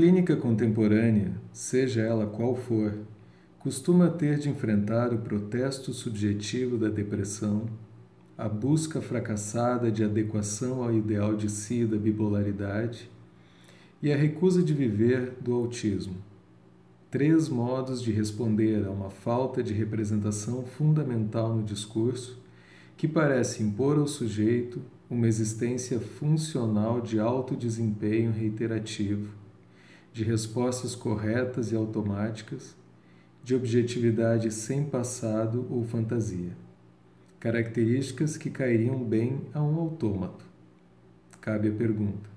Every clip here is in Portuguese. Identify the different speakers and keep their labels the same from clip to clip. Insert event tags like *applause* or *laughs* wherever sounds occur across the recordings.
Speaker 1: clínica contemporânea, seja ela qual for, costuma ter de enfrentar o protesto subjetivo da depressão, a busca fracassada de adequação ao ideal de si da bipolaridade e a recusa de viver do autismo. Três modos de responder a uma falta de representação fundamental no discurso que parece impor ao sujeito uma existência funcional de alto desempenho reiterativo, de respostas corretas e automáticas, de objetividade sem passado ou fantasia. Características que cairiam bem a um autômato. Cabe a pergunta: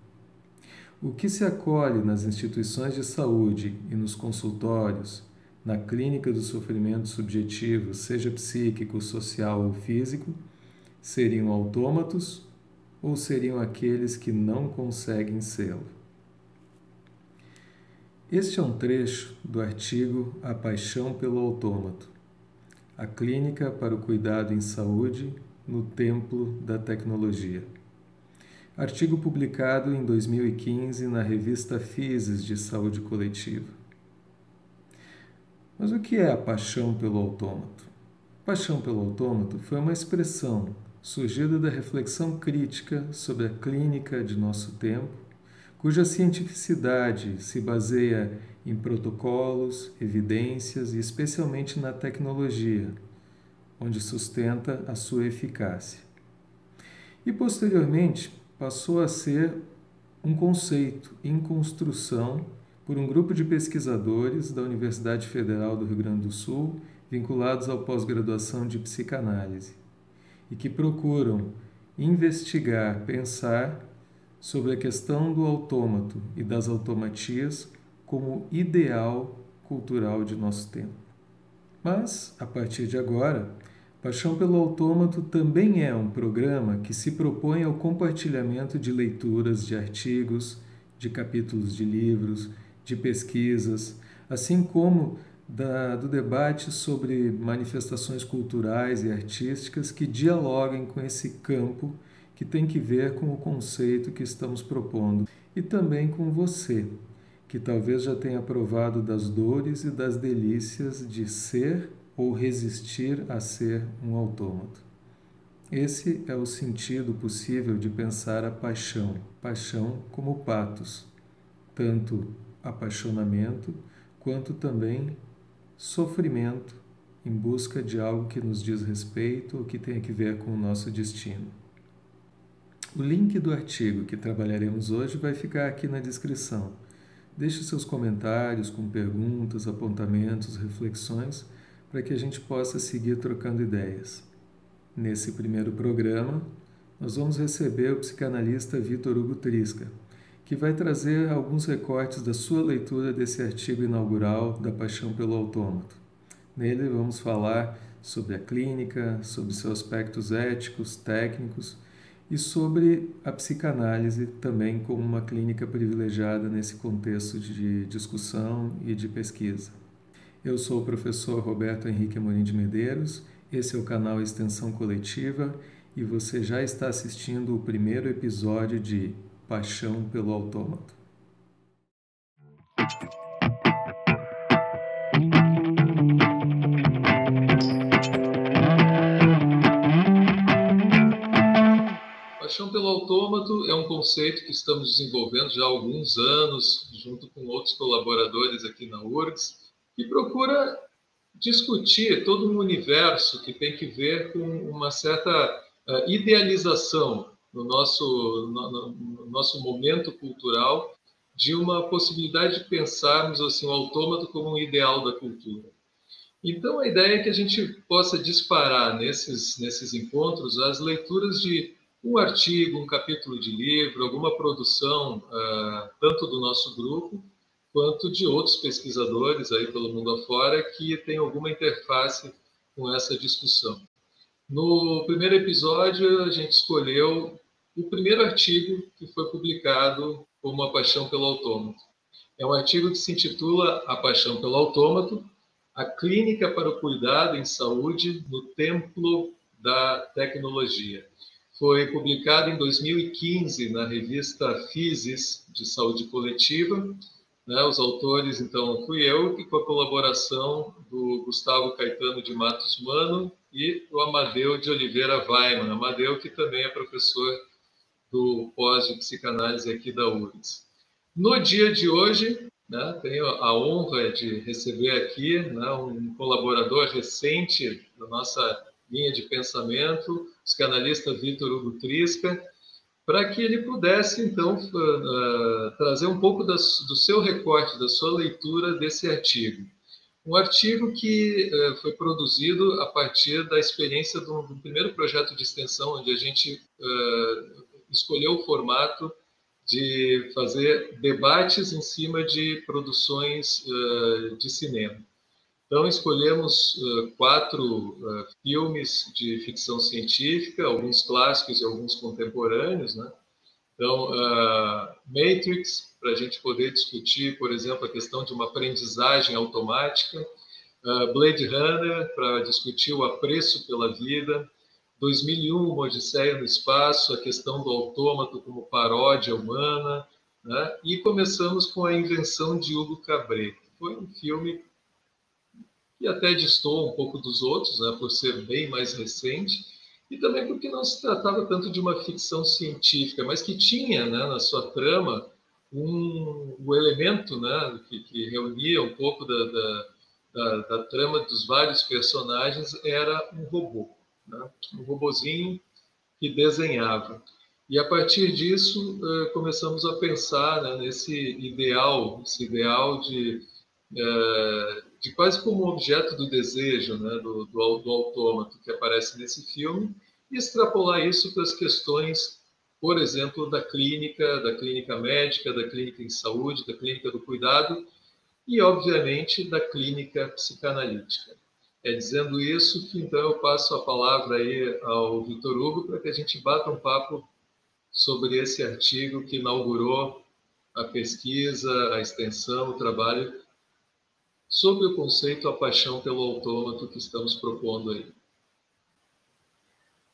Speaker 1: o que se acolhe nas instituições de saúde e nos consultórios, na clínica do sofrimento subjetivo, seja psíquico, social ou físico, seriam autômatos ou seriam aqueles que não conseguem sê-lo? Este é um trecho do artigo A Paixão pelo Autômato, a clínica para o cuidado em saúde no templo da tecnologia. Artigo publicado em 2015 na revista Physis de Saúde Coletiva. Mas o que é a paixão pelo autômato? Paixão pelo autômato foi uma expressão surgida da reflexão crítica sobre a clínica de nosso tempo cuja cientificidade se baseia em protocolos, evidências e especialmente na tecnologia, onde sustenta a sua eficácia. E posteriormente passou a ser um conceito em construção por um grupo de pesquisadores da Universidade Federal do Rio Grande do Sul, vinculados ao pós-graduação de psicanálise, e que procuram investigar, pensar sobre a questão do autômato e das automatias como ideal cultural de nosso tempo. Mas, a partir de agora, Paixão pelo Autômato também é um programa que se propõe ao compartilhamento de leituras de artigos, de capítulos de livros, de pesquisas, assim como da, do debate sobre manifestações culturais e artísticas que dialoguem com esse campo que tem que ver com o conceito que estamos propondo e também com você, que talvez já tenha provado das dores e das delícias de ser ou resistir a ser um autômato. Esse é o sentido possível de pensar a paixão, paixão como patos, tanto apaixonamento quanto também sofrimento em busca de algo que nos diz respeito ou que tenha que ver com o nosso destino. O link do artigo que trabalharemos hoje vai ficar aqui na descrição. Deixe seus comentários com perguntas, apontamentos, reflexões, para que a gente possa seguir trocando ideias. Nesse primeiro programa, nós vamos receber o psicanalista Vitor Hugo Trisca, que vai trazer alguns recortes da sua leitura desse artigo inaugural da Paixão pelo Autômato. Nele vamos falar sobre a clínica, sobre seus aspectos éticos, técnicos e sobre a psicanálise também como uma clínica privilegiada nesse contexto de discussão e de pesquisa. Eu sou o professor Roberto Henrique Amorim de Medeiros, esse é o canal Extensão Coletiva e você já está assistindo o primeiro episódio de Paixão pelo Autômato. Paixão pelo autômato é um conceito que estamos desenvolvendo já há alguns anos, junto com outros colaboradores aqui na URGS, que procura discutir todo um universo que tem que ver com uma certa uh, idealização no nosso, no, no, nosso momento cultural de uma possibilidade de pensarmos assim, o autômato como um ideal da cultura. Então, a ideia é que a gente possa disparar nesses, nesses encontros as leituras de um artigo, um capítulo de livro, alguma produção, uh, tanto do nosso grupo, quanto de outros pesquisadores aí pelo mundo afora que tem alguma interface com essa discussão. No primeiro episódio, a gente escolheu o primeiro artigo que foi publicado como A Paixão pelo Autômato. É um artigo que se intitula A Paixão pelo Autômato, a clínica para o cuidado em saúde no templo da tecnologia foi publicado em 2015 na revista Physis de Saúde Coletiva
Speaker 2: Né? Os autores, então, fui eu, e com a colaboração do Gustavo Caetano de Matos Mano e o Amadeu de Oliveira Weiman. Amadeu, que também é professor do pós de psicanálise aqui da URGS. No dia de hoje, né, tenho a honra de receber aqui né, um colaborador recente da nossa linha de pensamento, psicanalista Vitor Hugo Trisca, para que ele pudesse, então, uh, trazer um pouco do seu recorte, da sua leitura desse artigo. Um artigo que uh, foi produzido a partir da experiência do, primeiro projeto de extensão, onde a gente uh, escolheu o formato de fazer debates em cima de produções de cinema. Então, escolhemos uh, quatro uh, filmes de ficção científica, alguns clássicos e alguns contemporâneos. Né? Então, uh, Matrix, para a gente poder discutir, por exemplo, a questão de uma aprendizagem automática. Blade Runner, para discutir o apreço pela vida. 2001, Uma Odisseia no Espaço, a questão do autômato como paródia humana. Né? E começamos com a invenção de Hugo Cabret, que foi um filme e até distou um pouco dos outros, né, por ser bem mais recente, e também porque não se tratava tanto de uma ficção científica, mas que tinha né, na sua trama um, um elemento né, que, que, reunia um pouco da, da, da, da, trama dos vários personagens, era um robô, né, um robozinho que desenhava. E a partir disso uh, começamos a pensar né, nesse ideal, esse ideal de uh, de quase como objeto do desejo né, do, do, do autômato que aparece nesse filme e extrapolar isso para as questões, por exemplo, da clínica, da clínica médica, da clínica em saúde, da clínica do cuidado e, obviamente, da clínica psicanalítica. É dizendo isso que então eu passo a palavra aí ao Vitor Hugo para que a gente bata um papo sobre esse artigo que inaugurou a pesquisa, a extensão, o trabalho sobre o conceito a paixão pelo autômato que estamos propondo aí.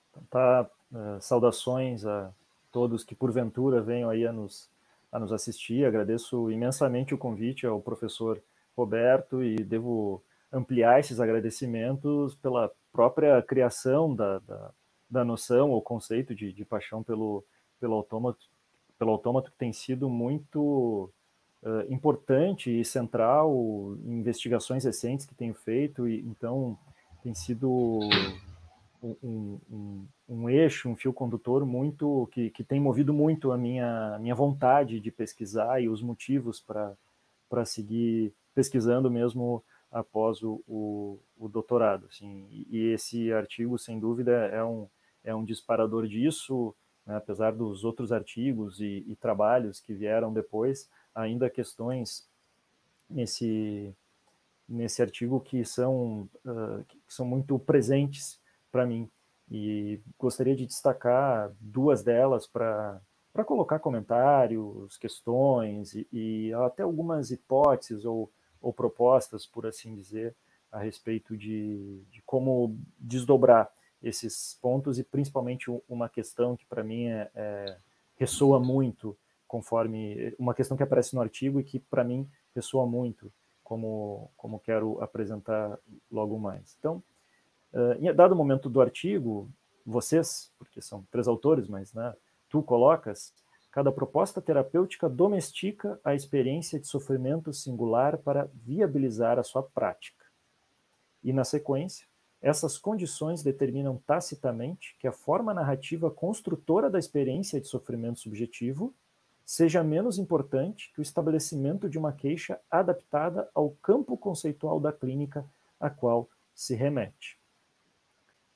Speaker 3: Então, tá, uh, saudações a todos que porventura venham aí a nos, a nos assistir. Agradeço imensamente o convite ao professor Roberto e devo ampliar esses agradecimentos pela própria criação da, da, da noção ou conceito de, de paixão pelo, pelo autômato, pelo autômato que tem sido muito uh, importante e central em investigações recentes que tenho feito, e então tem sido um, um, um, eixo, um fio condutor muito que, que tem movido muito a minha, minha vontade de pesquisar e os motivos para seguir pesquisando mesmo após o, o, o doutorado. Assim, e esse artigo, sem dúvida, é um, é um disparador disso, né, apesar dos outros artigos e, e, trabalhos que vieram depois, ainda questões nesse, nesse artigo que são, uh, que são muito presentes para mim. E gostaria de destacar duas delas para colocar comentários, questões e, e, até algumas hipóteses ou, ou propostas, por assim dizer, a respeito de, de como desdobrar esses pontos e principalmente uma questão que para mim é, é, ressoa muito conforme uma questão que aparece no artigo e que para mim ressoa muito, como, como quero apresentar logo mais. Então, uh, em dado momento do artigo, vocês, porque são três autores, mas né, tu colocas, cada proposta terapêutica domestica a experiência de sofrimento singular para viabilizar a sua prática. E na sequência, essas condições determinam tacitamente que a forma narrativa construtora da experiência de sofrimento subjetivo seja menos importante que o estabelecimento de uma queixa adaptada ao campo conceitual da clínica a qual se remete.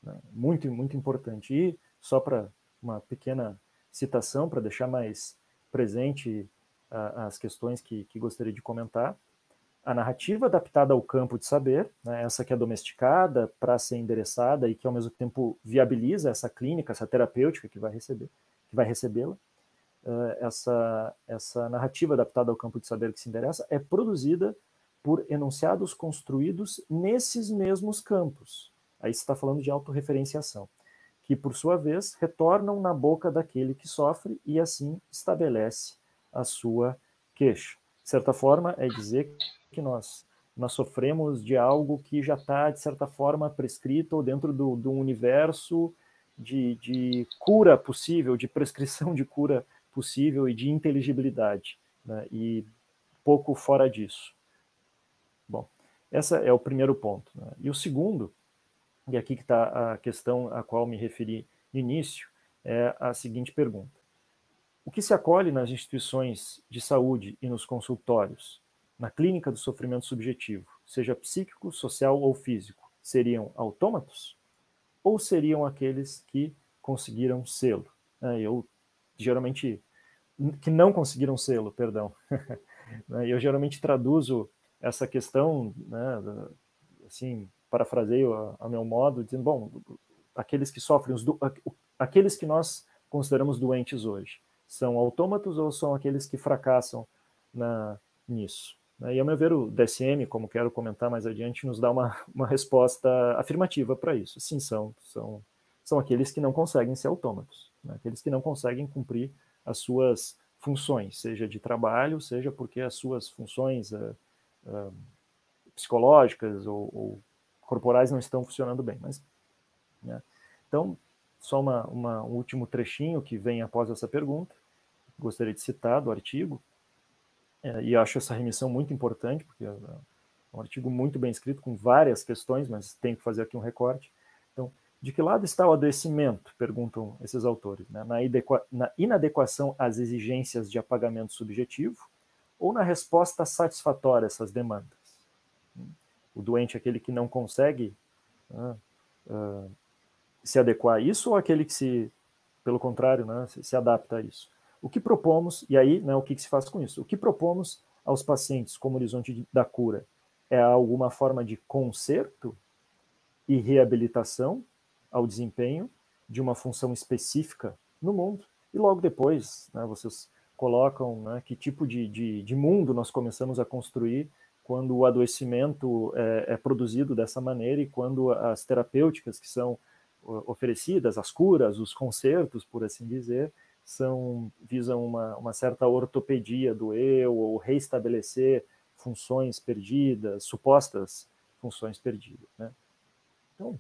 Speaker 3: Né? Muito, muito importante. E só para uma pequena citação, para deixar mais presente as questões que, que, gostaria de comentar, a narrativa adaptada ao campo de saber, né, essa que é domesticada para ser endereçada e que ao mesmo tempo viabiliza essa clínica, essa terapêutica que vai receber, que vai recebê-la, essa, essa narrativa adaptada ao campo de saber que se interessa é produzida por enunciados construídos nesses mesmos campos. Aí se está falando de autorreferenciação, que por sua vez retornam na boca daquele que sofre e assim estabelece a sua queixa. de certa forma, é dizer que nós nós sofremos de algo que já está, de certa forma, prescrito ou dentro do, do universo de, de, cura possível, de prescrição de cura possível e de inteligibilidade, né? e pouco fora disso. Bom, esse é o primeiro ponto. Né? E o segundo, e aqui que está a questão a qual me referi no início, é a seguinte pergunta. O que se acolhe nas instituições de saúde e nos consultórios, na clínica do sofrimento subjetivo, seja psíquico, social ou físico, seriam autômatos? Ou seriam aqueles que conseguiram selo? É, eu geralmente que não conseguiram selo, perdão. *laughs* Né, eu geralmente traduzo essa questão, né, assim, parafraseio a, a, meu modo, dizendo, bom, aqueles que sofrem, os do, aqueles que nós consideramos doentes hoje, são autômatos ou são aqueles que fracassam na, nisso? Né, e, ao meu ver, o DSM, como quero comentar mais adiante, nos dá uma, *laughs* uma resposta afirmativa para isso. Sim, são, são, são aqueles que não conseguem ser autômatos, né? aqueles que não conseguem cumprir as suas funções, seja de trabalho, seja porque as suas funções uh, uh, psicológicas ou, ou, corporais não estão funcionando bem. Mas, né? Então, só uma, uma, um último trechinho que vem após essa pergunta, gostaria de citar do artigo, é, e acho essa remissão muito importante, porque é um artigo muito bem escrito, com várias questões, mas tenho que fazer aqui um recorte. Então, de que lado está o adoecimento? Perguntam esses autores. Né? Na, na inadequação às exigências de apagamento subjetivo ou na resposta satisfatória a essas demandas? O doente é aquele que não consegue uh, uh, se adequar a isso ou aquele que se, pelo contrário, né, se, se adapta a isso? O que propomos, e aí né, o que, que se faz com isso? O que propomos aos pacientes como horizonte de, da cura é alguma forma de conserto e reabilitação ao desempenho de uma função específica no mundo. E logo depois, né, vocês colocam né, que tipo de, de, de, mundo nós começamos a construir quando o adoecimento é, é, produzido dessa maneira e quando as terapêuticas que são oferecidas, as curas, os concertos, por assim dizer, são visam uma, uma certa ortopedia do eu ou reestabelecer funções perdidas, supostas funções perdidas. Né? Então,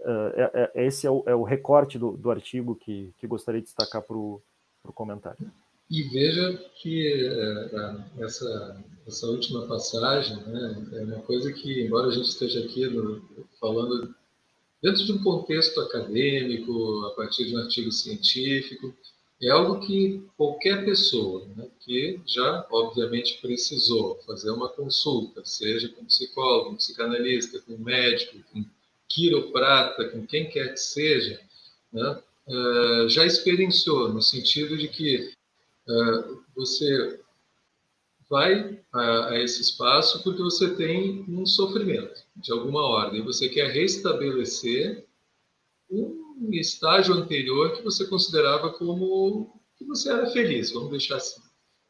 Speaker 3: Uh, é, esse é o, é o recorte do, do, artigo que, que gostaria de destacar para o comentário.
Speaker 2: E veja que uh, essa, essa última passagem né, é uma coisa que, embora a gente esteja aqui no, falando dentro de um contexto acadêmico, a partir de um artigo científico, é algo que qualquer pessoa né, que já, obviamente, precisou fazer uma consulta, seja com um psicólogo, um psicanalista, com um médico, com quiroprata, com quem quer que seja, né, uh, já experienciou, no sentido de que uh, você vai a, a, esse espaço porque você tem um sofrimento de alguma ordem, você quer restabelecer um estágio anterior que você considerava como que você era feliz, vamos deixar assim.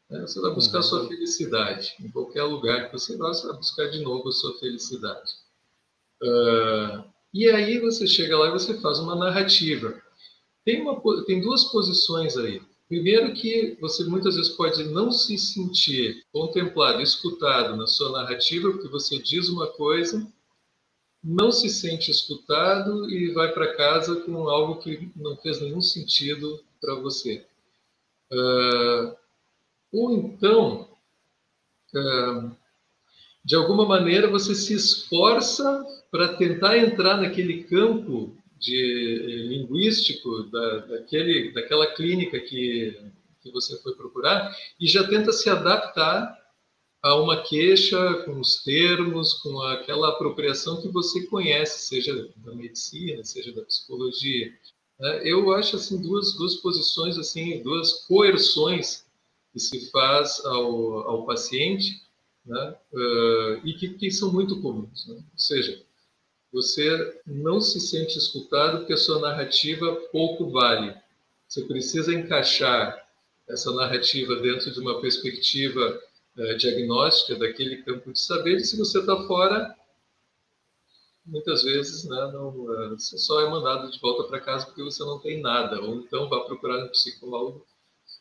Speaker 2: Né? Você vai buscar uhum. sua felicidade. Em qualquer lugar que você vá, você vai buscar de novo a sua felicidade. Uh, e aí você chega lá e você faz uma narrativa. Tem, uma, tem duas posições aí. Primeiro que você muitas vezes pode não se sentir contemplado, escutado na sua narrativa, porque você diz uma coisa, não se sente escutado e vai para casa com algo que não fez nenhum sentido para você. Uh, ou então, uh, de alguma maneira, você se esforça para tentar entrar naquele campo de eh, linguístico da, daquele, daquela clínica que, que você foi procurar e já tenta se adaptar a uma queixa com os termos, com aquela apropriação que você conhece, seja da medicina, seja da psicologia. Né? Eu acho assim duas, duas posições assim, duas coerções que se faz ao, ao paciente, né? Uh, e que, que, são muito comuns. Né? Ou seja, você não se sente escutado porque a sua narrativa pouco vale. Você precisa encaixar essa narrativa dentro de uma perspectiva uh, diagnóstica daquele campo de saber. E se você está fora, muitas vezes né, não, uh, você só é mandado de volta para casa porque você não tem nada. Ou então vá procurar um psicólogo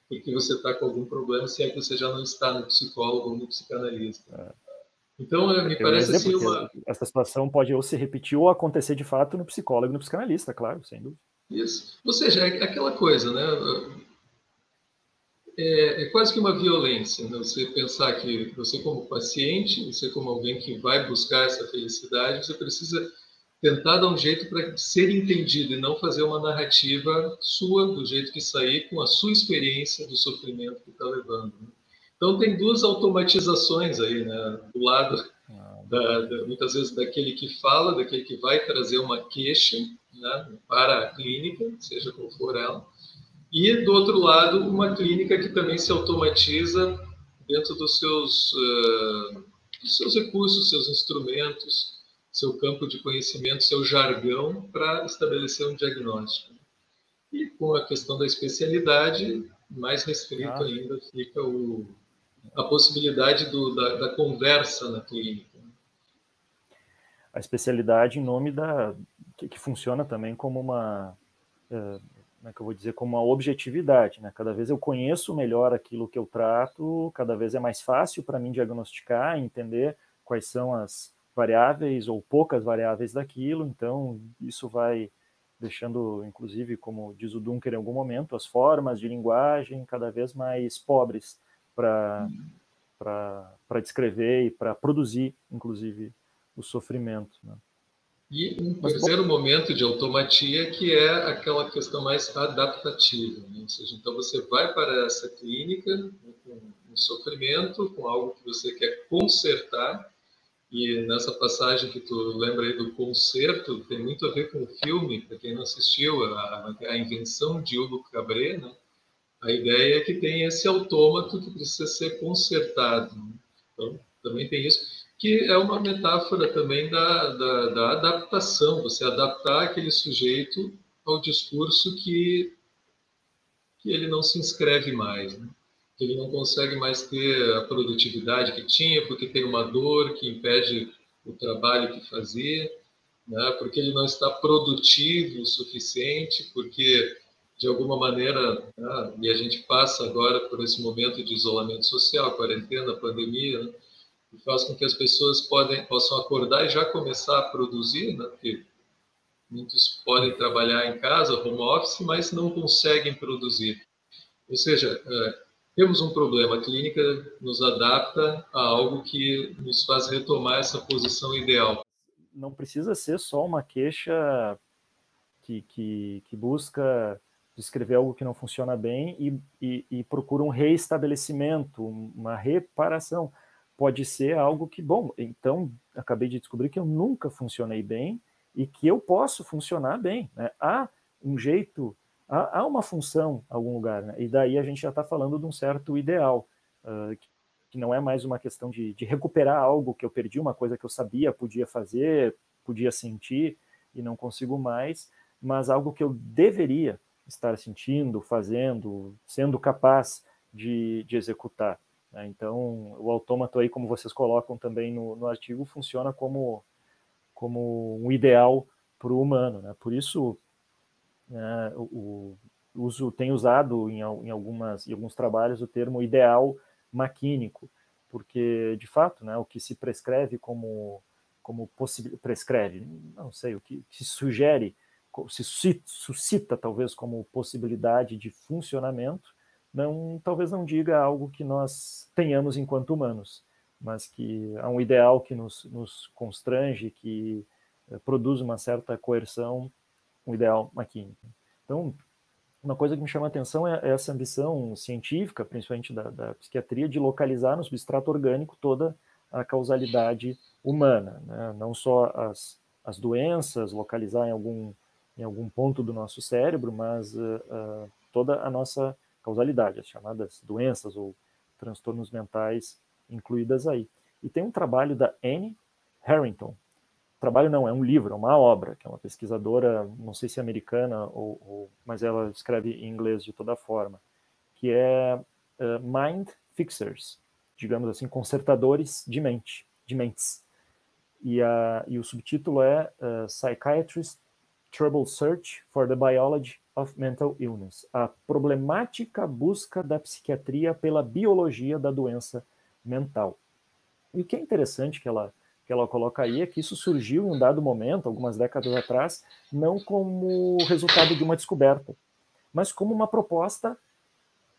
Speaker 2: porque você está com algum problema, se é que você já não está no psicólogo ou no psicanalista. É. Então, me Eu parece assim uma...
Speaker 3: Essa situação pode ou se repetir ou acontecer de fato no psicólogo e no psicanalista, claro, sem dúvida.
Speaker 2: Isso. Ou seja, é aquela coisa, né? É, é, quase que uma violência, né? Você pensar que você como paciente, você como alguém que vai buscar essa felicidade, você precisa tentar dar um jeito para ser entendido e não fazer uma narrativa sua, do jeito que sair, com a sua experiência do sofrimento que está levando. Né? Então, tem duas automatizações aí, né? Do lado, da, da, muitas vezes, daquele que fala, daquele que vai trazer uma queixa né? para a clínica, seja qual for ela, e, do outro lado, uma clínica que também se automatiza dentro dos seus, uh, dos seus recursos, seus instrumentos, seu campo de conhecimento, seu jargão para estabelecer um diagnóstico. E com a questão da especialidade, mais restrito ah. ainda fica o, a possibilidade do, da, da, conversa na clínica.
Speaker 3: A especialidade em nome da que, que funciona também como uma, é, como é que eu vou dizer, como uma objetividade. Né? Cada vez eu conheço melhor aquilo que eu trato, cada vez é mais fácil para mim diagnosticar, entender quais são as variáveis ou poucas variáveis daquilo. Então isso vai deixando, inclusive, como diz o Dunker em algum momento, as formas de linguagem cada vez mais pobres para para descrever e para produzir, inclusive, o sofrimento. Né?
Speaker 2: E um terceiro momento de automatia que é aquela questão mais adaptativa, né? ou seja, então você vai para essa clínica com um sofrimento, com algo que você quer consertar, e nessa passagem que tu lembra aí do concerto, tem muito a ver com o filme, para quem não assistiu, a, a invenção de Hugo Cabret, né? A ideia é que tem esse autômato que precisa ser consertado. Né? Então, também tem isso, que é uma metáfora também da, da, da, adaptação, você adaptar aquele sujeito ao discurso que, que ele não se inscreve mais, né? que ele não consegue mais ter a produtividade que tinha, porque tem uma dor que impede o trabalho que fazia, né? porque ele não está produtivo o suficiente, porque de alguma maneira, né, e a gente passa agora por esse momento de isolamento social, quarentena, pandemia, né, que faz com que as pessoas podem, possam acordar e já começar a produzir, né, porque muitos podem trabalhar em casa, home office, mas não conseguem produzir. Ou seja, é, temos um problema, a clínica nos adapta a algo que nos faz retomar essa posição ideal.
Speaker 3: Não precisa ser só uma queixa que, que, que busca descrever algo que não funciona bem e, e, e procura um reestabelecimento, uma reparação. Pode ser algo que, bom, então acabei de descobrir que eu nunca funcionei bem e que eu posso funcionar bem. Né? Há um jeito, há, há uma função em algum lugar, né? e daí a gente já está falando de um certo ideal, uh, que, que, não é mais uma questão de, de recuperar algo que eu perdi, uma coisa que eu sabia, podia fazer, podia sentir e não consigo mais, mas algo que eu deveria estar sentindo, fazendo, sendo capaz de, de executar. Né? Então, o autômato aí, como vocês colocam também no, no artigo, funciona como, como um ideal para o humano. Né? Por isso, né, o, o uso tem usado em, em, algumas, em alguns trabalhos o termo ideal maquínico, porque, de fato, né, o que se prescreve como, como prescreve, não sei, o que se sugere se suscita talvez como possibilidade de funcionamento, não, talvez não diga algo que nós tenhamos enquanto humanos, mas que há um ideal que nos, nos constrange, que eh, produz uma certa coerção, um ideal maquínico. Então, uma coisa que me chama a atenção é essa ambição científica, principalmente da, da psiquiatria, de localizar no substrato orgânico toda a causalidade humana, né? não só as, as doenças, localizar em algum em algum ponto do nosso cérebro, mas uh, uh, toda a nossa causalidade, as chamadas doenças ou transtornos mentais incluídas aí. E tem um trabalho da Anne Harrington. Trabalho não, é um livro, é uma obra, que é uma pesquisadora, não sei se é americana, ou, ou mas ela escreve em inglês de toda forma, que é uh, Mind Fixers, digamos assim, consertadores de mente, de mentes. E, a, e o subtítulo é Psychiatrist Trouble Search for the Biology of Mental Illness, a problemática busca da psiquiatria pela biologia da doença mental. E o que é interessante que ela, que ela coloca aí é que isso surgiu em um dado momento, algumas décadas atrás, não como resultado de uma descoberta, mas como uma proposta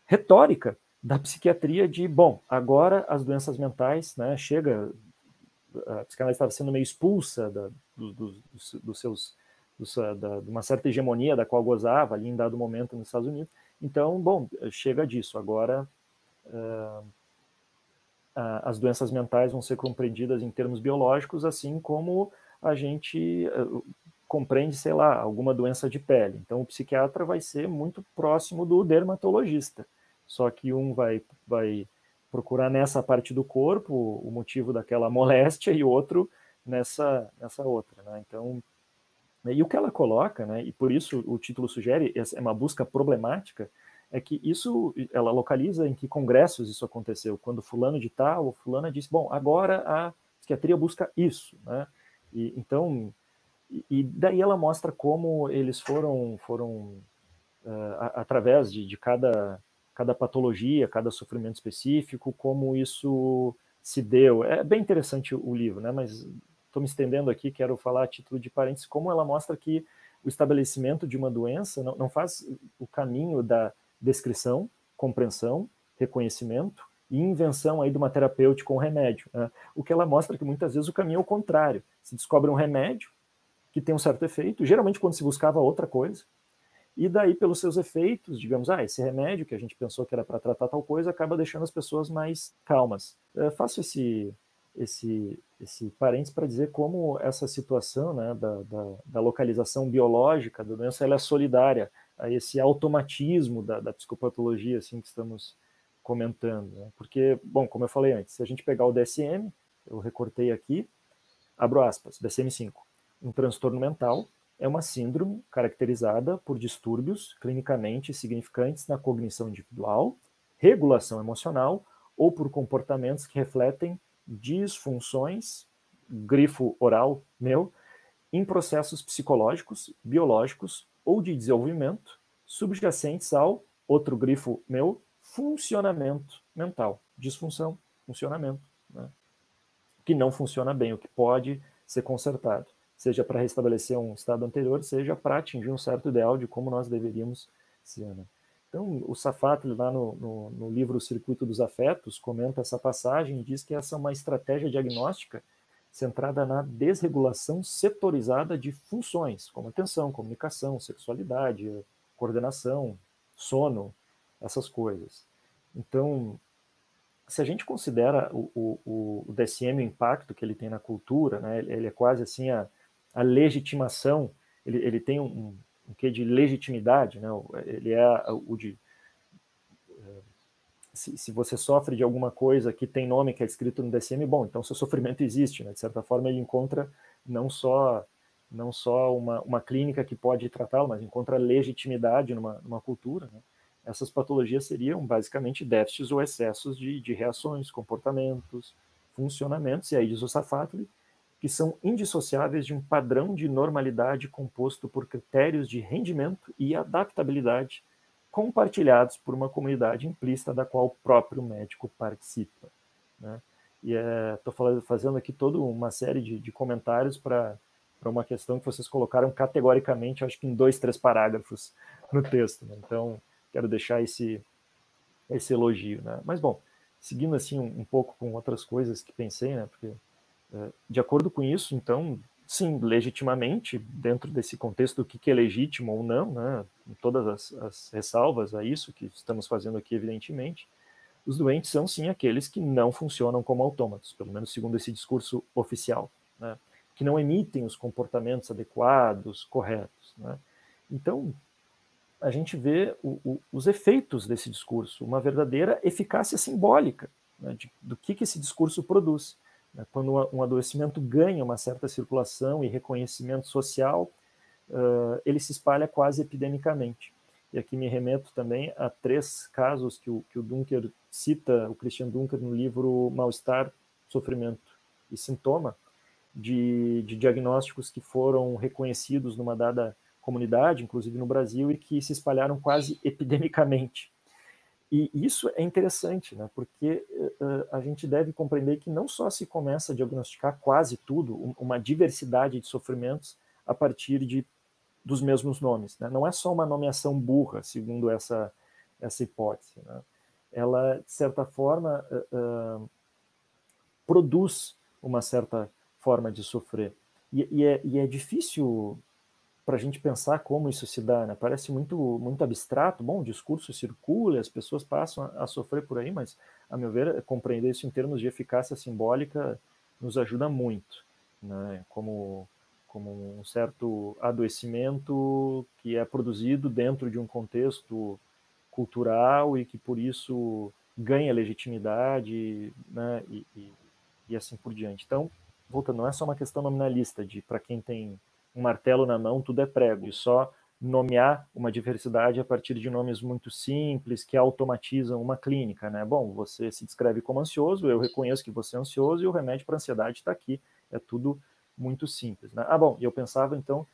Speaker 3: retórica da psiquiatria de, bom, agora as doenças mentais, né, chega, a psicanálise estava sendo meio expulsa do, do, dos, dos seus de uma certa hegemonia da qual gozava ali em dado momento nos Estados Unidos. Então, bom, chega disso. Agora, uh, as doenças mentais vão ser compreendidas em termos biológicos, assim como a gente uh, compreende, sei lá, alguma doença de pele. Então, o psiquiatra vai ser muito próximo do dermatologista. Só que um vai, vai procurar nessa parte do corpo o motivo daquela *laughs* moléstia e outro nessa, nessa outra. Né? Então, e o que ela coloca, né, e por isso o título sugere, é uma busca problemática, é que isso, ela localiza em que congressos isso aconteceu, quando fulano de tal, ou fulana disse, bom, agora a psiquiatria busca isso, né, e, então, e, daí ela mostra como eles foram, foram uh, através de, de cada, cada patologia, cada sofrimento específico, como isso se deu. É bem interessante o livro, né, mas estou me estendendo aqui, quero falar a título de parênteses, como ela mostra que o estabelecimento de uma doença não, não faz o caminho da descrição, compreensão, reconhecimento e invenção aí de uma terapêutica ou um remédio. Né? O que ela mostra é que muitas vezes o caminho é o contrário. Se descobre um remédio que tem um certo efeito, geralmente quando se buscava outra coisa, e daí pelos seus efeitos, digamos, ah, esse remédio que a gente pensou que era para tratar tal coisa acaba deixando as pessoas mais calmas. Eu faço esse esse, esse parênteses para dizer como essa situação né, da, da, da, localização biológica da doença ela é solidária a esse automatismo da, da psicopatologia assim, que estamos comentando. Né? Porque, bom, como eu falei antes, se a gente pegar o DSM, eu recortei aqui, abro aspas, DSM-5, um transtorno mental é uma síndrome caracterizada por distúrbios clinicamente significantes na cognição individual, regulação emocional ou por comportamentos que refletem disfunções, grifo oral meu, em processos psicológicos, biológicos ou de desenvolvimento subjacentes ao outro grifo meu, funcionamento mental, disfunção, funcionamento, né? que não funciona bem, o que pode ser consertado, seja para restabelecer um estado anterior, seja para atingir um certo ideal de como nós deveríamos ser. Né? Então, o Safatli, lá no, no, no, livro O Circuito dos Afetos, comenta essa passagem e diz que essa é uma estratégia diagnóstica centrada na desregulação setorizada de funções, como atenção, comunicação, sexualidade, coordenação, sono, essas coisas. Então, se a gente considera o, o, o DSM, o impacto que ele tem na cultura, né, ele é quase assim a, a legitimação, ele, ele tem um, um quê de legitimidade, né? ele é o de eh, se, se, você sofre de alguma coisa que tem nome que é escrito no DSM, bom, então seu sofrimento existe, né? De certa forma ele encontra não só não só uma, uma clínica que pode tratá-lo, mas encontra legitimidade numa, numa cultura. Né? Essas patologias seriam basicamente déficits ou excessos de, de reações, comportamentos, funcionamentos, e aí diz o Safatli, que são indissociáveis de um padrão de normalidade composto por critérios de rendimento e adaptabilidade compartilhados por uma comunidade implícita da qual o próprio médico participa. Né? E estou é, fazendo aqui toda uma série de, de comentários para uma questão que vocês colocaram categoricamente, acho que em dois, três parágrafos no texto. Né? Então, quero deixar esse, esse elogio. Né? Mas, bom, seguindo assim um, um pouco com outras coisas que pensei, né? porque de acordo com isso, então, sim, legitimamente, dentro desse contexto do que é legítimo ou não, né, todas as, as ressalvas a isso que estamos fazendo aqui, evidentemente, os doentes são sim aqueles que não funcionam como autômatos, pelo menos segundo esse discurso oficial, né, que não emitem os comportamentos adequados, corretos. Né. Então, a gente vê o, o, os efeitos desse discurso, uma verdadeira eficácia simbólica né, de, do que, que esse discurso produz. Né? Quando um adoecimento ganha uma certa circulação e reconhecimento social, ele se espalha quase epidemicamente. E aqui me remeto também a três casos que o, que o Dunker cita, o Christian Dunker, no livro Mal-Estar, Sofrimento e Sintoma, de, de, diagnósticos que foram reconhecidos numa dada comunidade, inclusive no Brasil, e que se espalharam quase epidemicamente. E isso é interessante, né? porque uh, a gente deve compreender que não só se começa a diagnosticar quase tudo, uma diversidade de sofrimentos a partir de, dos mesmos nomes. Né? Não é só uma nomeação burra, segundo essa, essa hipótese. Né? Ela, de certa forma, uh, uh, produz uma certa forma de sofrer. E, e, é, e é difícil para a gente pensar como isso se dá, né? Parece muito muito abstrato. Bom, o discurso circula, as pessoas passam a, a, sofrer por aí, mas, a meu ver, compreender isso em termos de eficácia simbólica nos ajuda muito, né? Como como um certo adoecimento que é produzido dentro de um contexto cultural e que por isso ganha legitimidade, né? E, e, e assim por diante. Então, voltando, não é só uma questão nominalista de para quem tem um martelo na mão, tudo é prego, e só nomear uma diversidade a partir de nomes muito simples que automatizam uma clínica, né? Bom, você se descreve como ansioso, eu reconheço que você é ansioso e o remédio para ansiedade está aqui. É tudo muito simples, né? Ah, bom, eu pensava então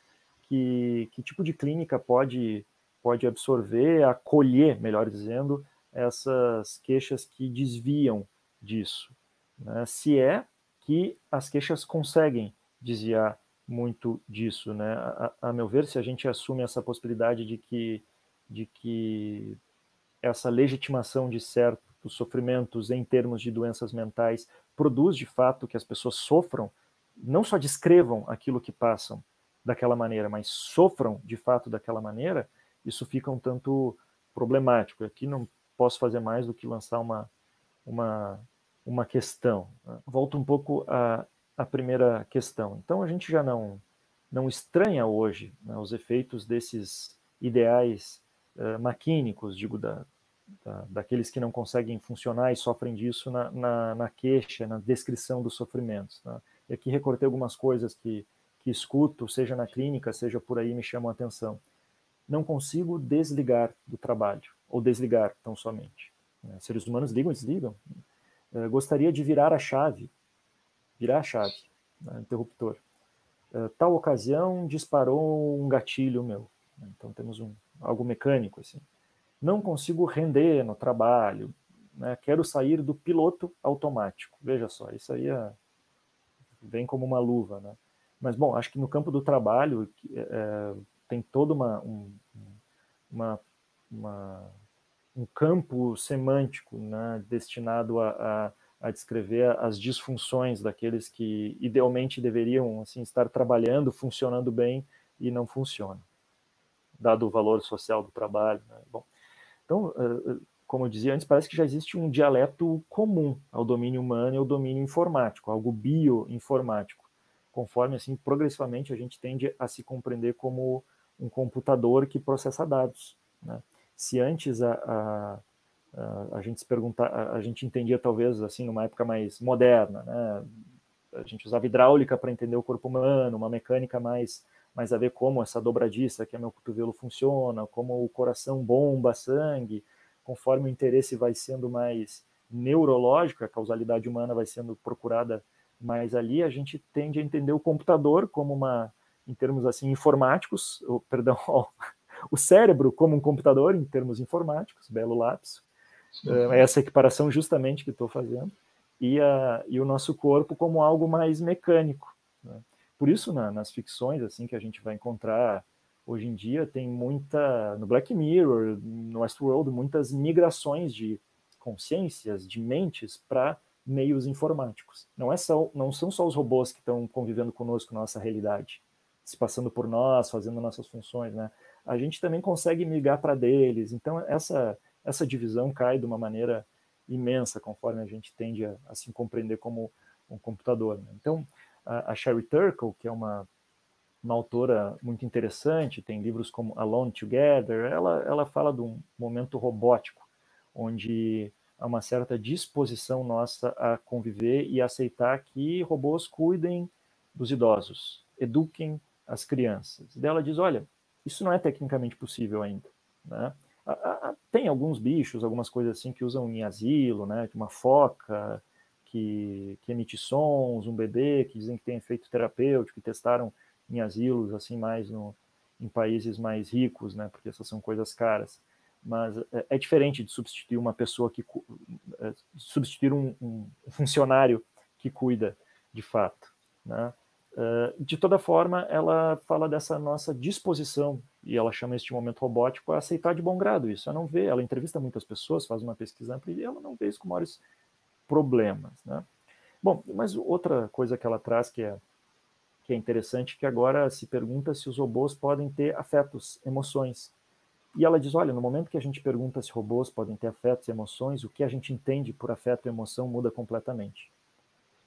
Speaker 3: que que tipo de clínica pode pode absorver, acolher, melhor dizendo, essas queixas que desviam disso, né? Se é que as queixas conseguem desviar muito disso, né? A, a, meu ver, se a gente assume essa possibilidade de que, de que essa legitimação de certos sofrimentos em termos de doenças mentais produz de fato que as pessoas sofram, não só descrevam aquilo que passam daquela maneira, mas sofram de fato daquela maneira, isso fica um tanto problemático. Aqui não posso fazer mais do que lançar uma, uma, uma questão. Né? Volto um pouco a, a primeira questão. Então a gente já não não estranha hoje né, os efeitos desses ideais uh, maquínicos, digo, da, da, daqueles que não conseguem funcionar e sofrem disso na, na, na queixa, na descrição dos sofrimentos. Né? E aqui recortei algumas coisas que, que escuto, seja na clínica, seja por aí, me chamam a atenção. Não consigo desligar do trabalho, ou desligar tão somente. Né? Seres humanos ligam e desligam. Uh, gostaria de virar a chave, virar a chave, né, interruptor. Uh, tal ocasião disparou um gatilho meu. Então temos um, algo mecânico assim. Não consigo render no trabalho. Né, quero sair do piloto automático. Veja só, isso aí é, vem como uma luva, né? Mas bom, acho que no campo do trabalho é, tem todo uma, um, uma, uma, um campo semântico né, destinado a, a a descrever as disfunções daqueles que idealmente deveriam assim estar trabalhando, funcionando bem e não funcionam, dado o valor social do trabalho. Né? Bom, então, eh, eh, como eu dizia antes, parece que já existe um dialeto comum ao domínio humano e ao domínio informático, algo bioinformático, conforme assim progressivamente a gente tende a se compreender como um computador que processa dados. Né? Se antes a, a a gente se perguntar, a gente entendia talvez assim numa época mais moderna, né? A gente usava hidráulica para entender o corpo humano, uma mecânica mais mais a ver como essa dobradiça que é meu cotovelo funciona, como o coração bomba sangue, conforme o interesse vai sendo mais neurológico, a causalidade humana vai sendo procurada mais ali, a gente tende a entender o computador como uma, em termos assim informáticos, ou, *laughs* perdão, o cérebro como um computador em termos informáticos, belo lápis, essa equiparação justamente que estou fazendo, e, a, e o nosso corpo como algo mais mecânico. Né? Por isso, na, nas ficções assim que a gente vai encontrar hoje em dia, tem muita, no Black Mirror, no Westworld, muitas migrações de consciências, de mentes para meios informáticos. Não, é só, não são só os robôs que estão convivendo conosco na nossa realidade, se passando por nós, fazendo nossas funções, né? A gente também consegue migrar para deles. Então, essa essa divisão cai de uma maneira imensa conforme a gente tende a, a se compreender como um computador. Né? Então, a, a Sherry Turkle, que é uma, uma autora muito interessante, tem livros como Alone Together, ela, ela fala de um momento robótico, onde há uma certa disposição nossa a conviver e aceitar que robôs cuidem dos idosos, eduquem as crianças. E ela diz, olha, isso não é tecnicamente possível ainda. Né? Tem alguns bichos, algumas coisas assim que usam em asilo, né? Uma foca que, que emite sons, um bebê que dizem que tem efeito terapêutico, que testaram em asilos, assim, mais no, em países mais ricos, né? Porque essas são coisas caras. Mas é, é diferente de substituir uma pessoa que é, substituir um, um, funcionário que cuida de fato, né? Uh, de toda forma, ela fala dessa nossa disposição, e ela chama este momento robótico a aceitar de bom grado isso, a não ver, ela entrevista muitas pessoas, faz uma pesquisa ampla, e ela não vê isso com maiores problemas. Né? Bom, mas outra coisa que ela traz que é, que é interessante, que agora se pergunta se os robôs podem ter afetos, emoções. E ela diz, olha, no momento que a gente pergunta se robôs podem ter afetos e emoções, o que a gente entende por afeto e emoção muda completamente.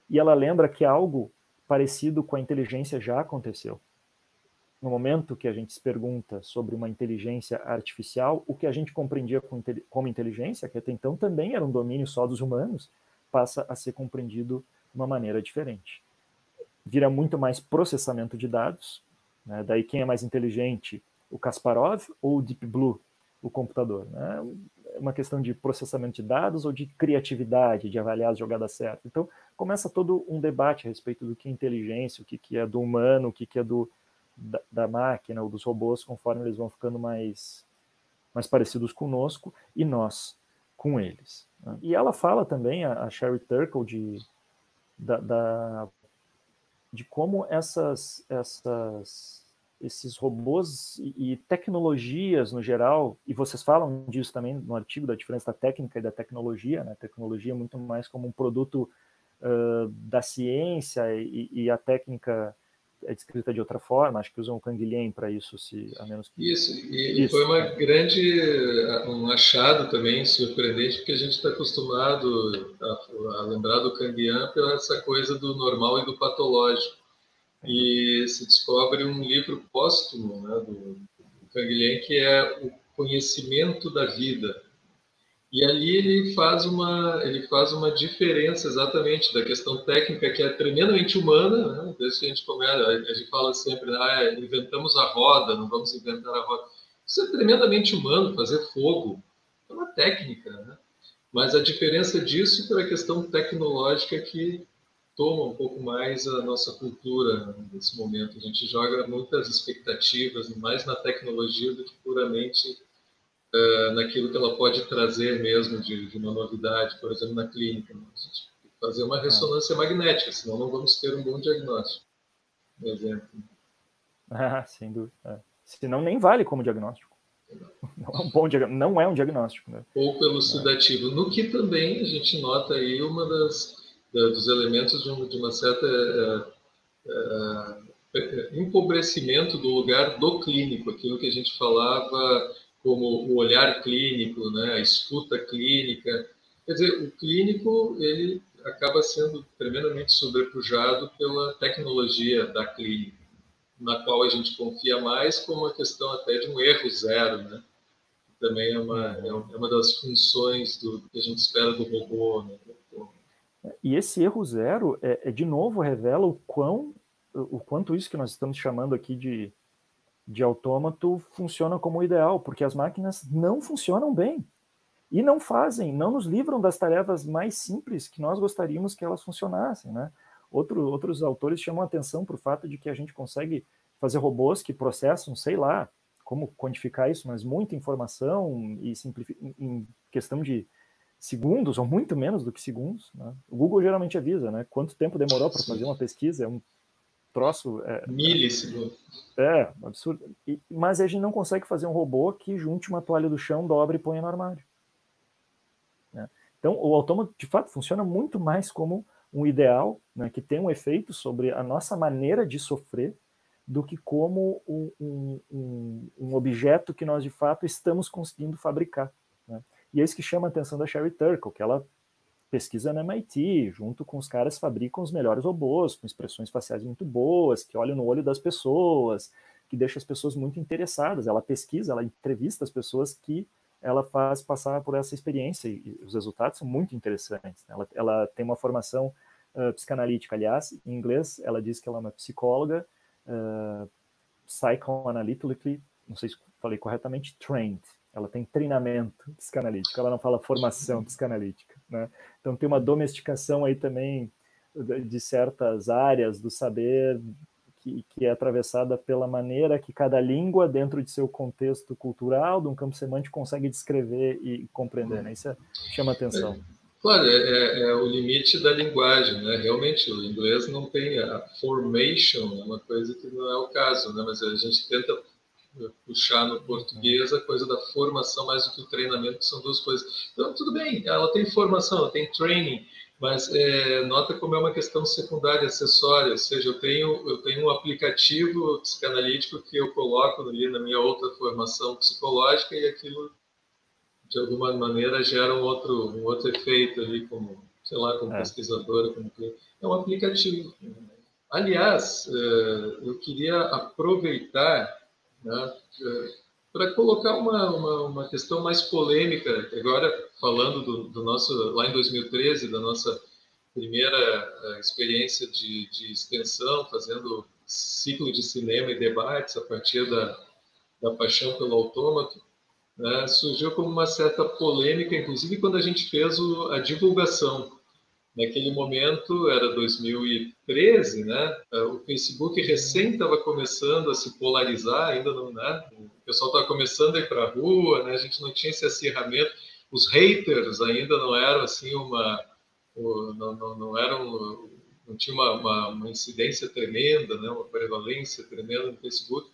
Speaker 3: E ela lembra que algo parecido com a inteligência já aconteceu. No momento que a gente se pergunta sobre uma inteligência artificial, o que a gente compreendia como inteligência, que até então também era um domínio só dos humanos, passa a ser compreendido de uma maneira diferente. Vira muito mais processamento de dados, né? daí quem é mais inteligente, o Kasparov ou o Deep Blue, o computador. Né? Uma questão de processamento de dados ou de criatividade, de avaliar as jogadas certas. Então, começa todo um debate a respeito do que é inteligência, o que, que é do humano, o que, que é do, da, da máquina ou dos robôs, conforme eles vão ficando mais, mais parecidos conosco e nós com eles. Né? E ela fala também, a, a Sherry Turkle, de, da, da, de como essas, essas esses robôs e, tecnologias no geral, e vocês falam disso também no artigo da diferença da técnica e da tecnologia, né? Tecnologia é muito mais como um produto uh, da ciência e, e, a técnica é descrita de outra forma. Acho que usam o canguilhem para isso, se a menos que
Speaker 2: isso. E isso. foi uma grande um achado também surpreendente, porque a gente está acostumado a, a, lembrar do canguilhem pela essa coisa do normal e do patológico e se descobre um livro póstumo né, do, Canguilhem, que é o conhecimento da vida. E ali ele faz uma ele faz uma diferença exatamente da questão técnica que é tremendamente humana, né? desde que a gente começa, a gente fala sempre, ah, inventamos a roda, não vamos inventar a roda. Isso é tremendamente humano, fazer fogo é uma técnica, né? Mas a diferença disso para a questão tecnológica que toma um pouco mais a nossa cultura nesse momento. A gente joga muitas expectativas mais na tecnologia do que puramente uh, naquilo que ela pode trazer mesmo de, de uma novidade, por exemplo, na clínica. Né? A gente tem que fazer uma ressonância ah. magnética, senão não vamos ter um bom diagnóstico. Por exemplo. *laughs*
Speaker 3: Ah, sem dúvida. É. Senão nem vale como diagnóstico. Não é um bom não é um diagnóstico. Né?
Speaker 2: Ou pelo sedativo. No que também a gente nota aí uma das dos elementos de, um, uma certa uh, uh, empobrecimento do lugar do clínico, aquilo que a gente falava como o olhar clínico, né, a escuta clínica. Quer dizer, o clínico ele acaba sendo tremendamente sobrepujado pela tecnologia da clínica, na qual a gente confia mais como uma questão até de um erro zero, né? Também é uma, é uma das funções do que a gente espera do robô, né?
Speaker 3: E esse erro zero, é, é, de novo, revela o, quão, o quanto isso que nós estamos chamando aqui de, de autômato funciona como ideal, porque as máquinas não funcionam bem. E não fazem, não nos livram das tarefas mais simples que nós gostaríamos que elas funcionassem. Né? Outro, outros autores chamam atenção para o fato de que a gente consegue fazer robôs que processam, sei lá, como quantificar isso, mas muita informação e simplificar em questão de segundos, ou muito menos do que segundos. Né? O Google geralmente avisa, né? Quanto tempo demorou para fazer uma pesquisa, é um troço... É,
Speaker 2: Milissegundos.
Speaker 3: É, absurdo. E, mas a gente não consegue fazer um robô que junte uma toalha do chão, dobre e ponha no armário. Né? Então, o autômato, de fato, funciona muito mais como um ideal, né, que tem um efeito sobre a nossa maneira de sofrer, do que como um, um, um objeto que nós, de fato, estamos conseguindo fabricar. Né? E é isso que chama a atenção da Sherry Turkle, que ela pesquisa na MIT, junto com os caras fabricam os melhores robôs, com expressões faciais muito boas, que olham no olho das pessoas, que deixa as pessoas muito interessadas. Ela pesquisa, ela entrevista as pessoas que ela faz passar por essa experiência e os resultados são muito interessantes. Ela, ela tem uma formação uh, psicanalítica, aliás, em inglês ela diz que ela é uma psicóloga uh, psychoanalytically, não sei se falei corretamente, trained, ela tem treinamento psicanalítico, ela não fala formação psicanalítica. Né? Então tem uma domesticação aí também de certas áreas do saber que que, é atravessada pela maneira que cada língua, dentro de seu contexto cultural, de um campo semântico, consegue descrever e compreender. Né? Isso é, chama atenção.
Speaker 2: É, claro, é, é, é, o limite da linguagem. Né? Realmente, o inglês não tem a formation, é uma coisa que não é o caso, né? mas a gente tenta puxar no português a coisa da formação mais do que o treinamento, que são duas coisas. Então, tudo bem, ela tem formação, ela tem training, mas é, nota como é uma questão secundária, acessória, ou seja, eu tenho, eu tenho um aplicativo psicanalítico que eu coloco ali na minha outra formação psicológica e aquilo, de alguma maneira, gera um outro, um outro efeito ali, como, sei lá, como é. pesquisadora, como é um aplicativo. Aliás, é, eu queria aproveitar né, para colocar uma, uma, uma, questão mais polêmica, agora falando do, do, nosso, lá em 2013, da nossa primeira eh, experiência de, de extensão, fazendo ciclo de cinema e debates a partir da, da paixão pelo autômato, né, surgiu como uma certa polêmica, inclusive quando a gente fez o, a divulgação Naquele momento, era 2013, né? O Facebook recém estava começando a se polarizar, ainda não, né? O pessoal estava começando a ir para a rua, né? A gente não tinha esse acirramento. Os haters ainda não eram assim uma, não, não, não eram, não tinha uma, uma, uma incidência tremenda, né? Uma prevalência tremenda no Facebook.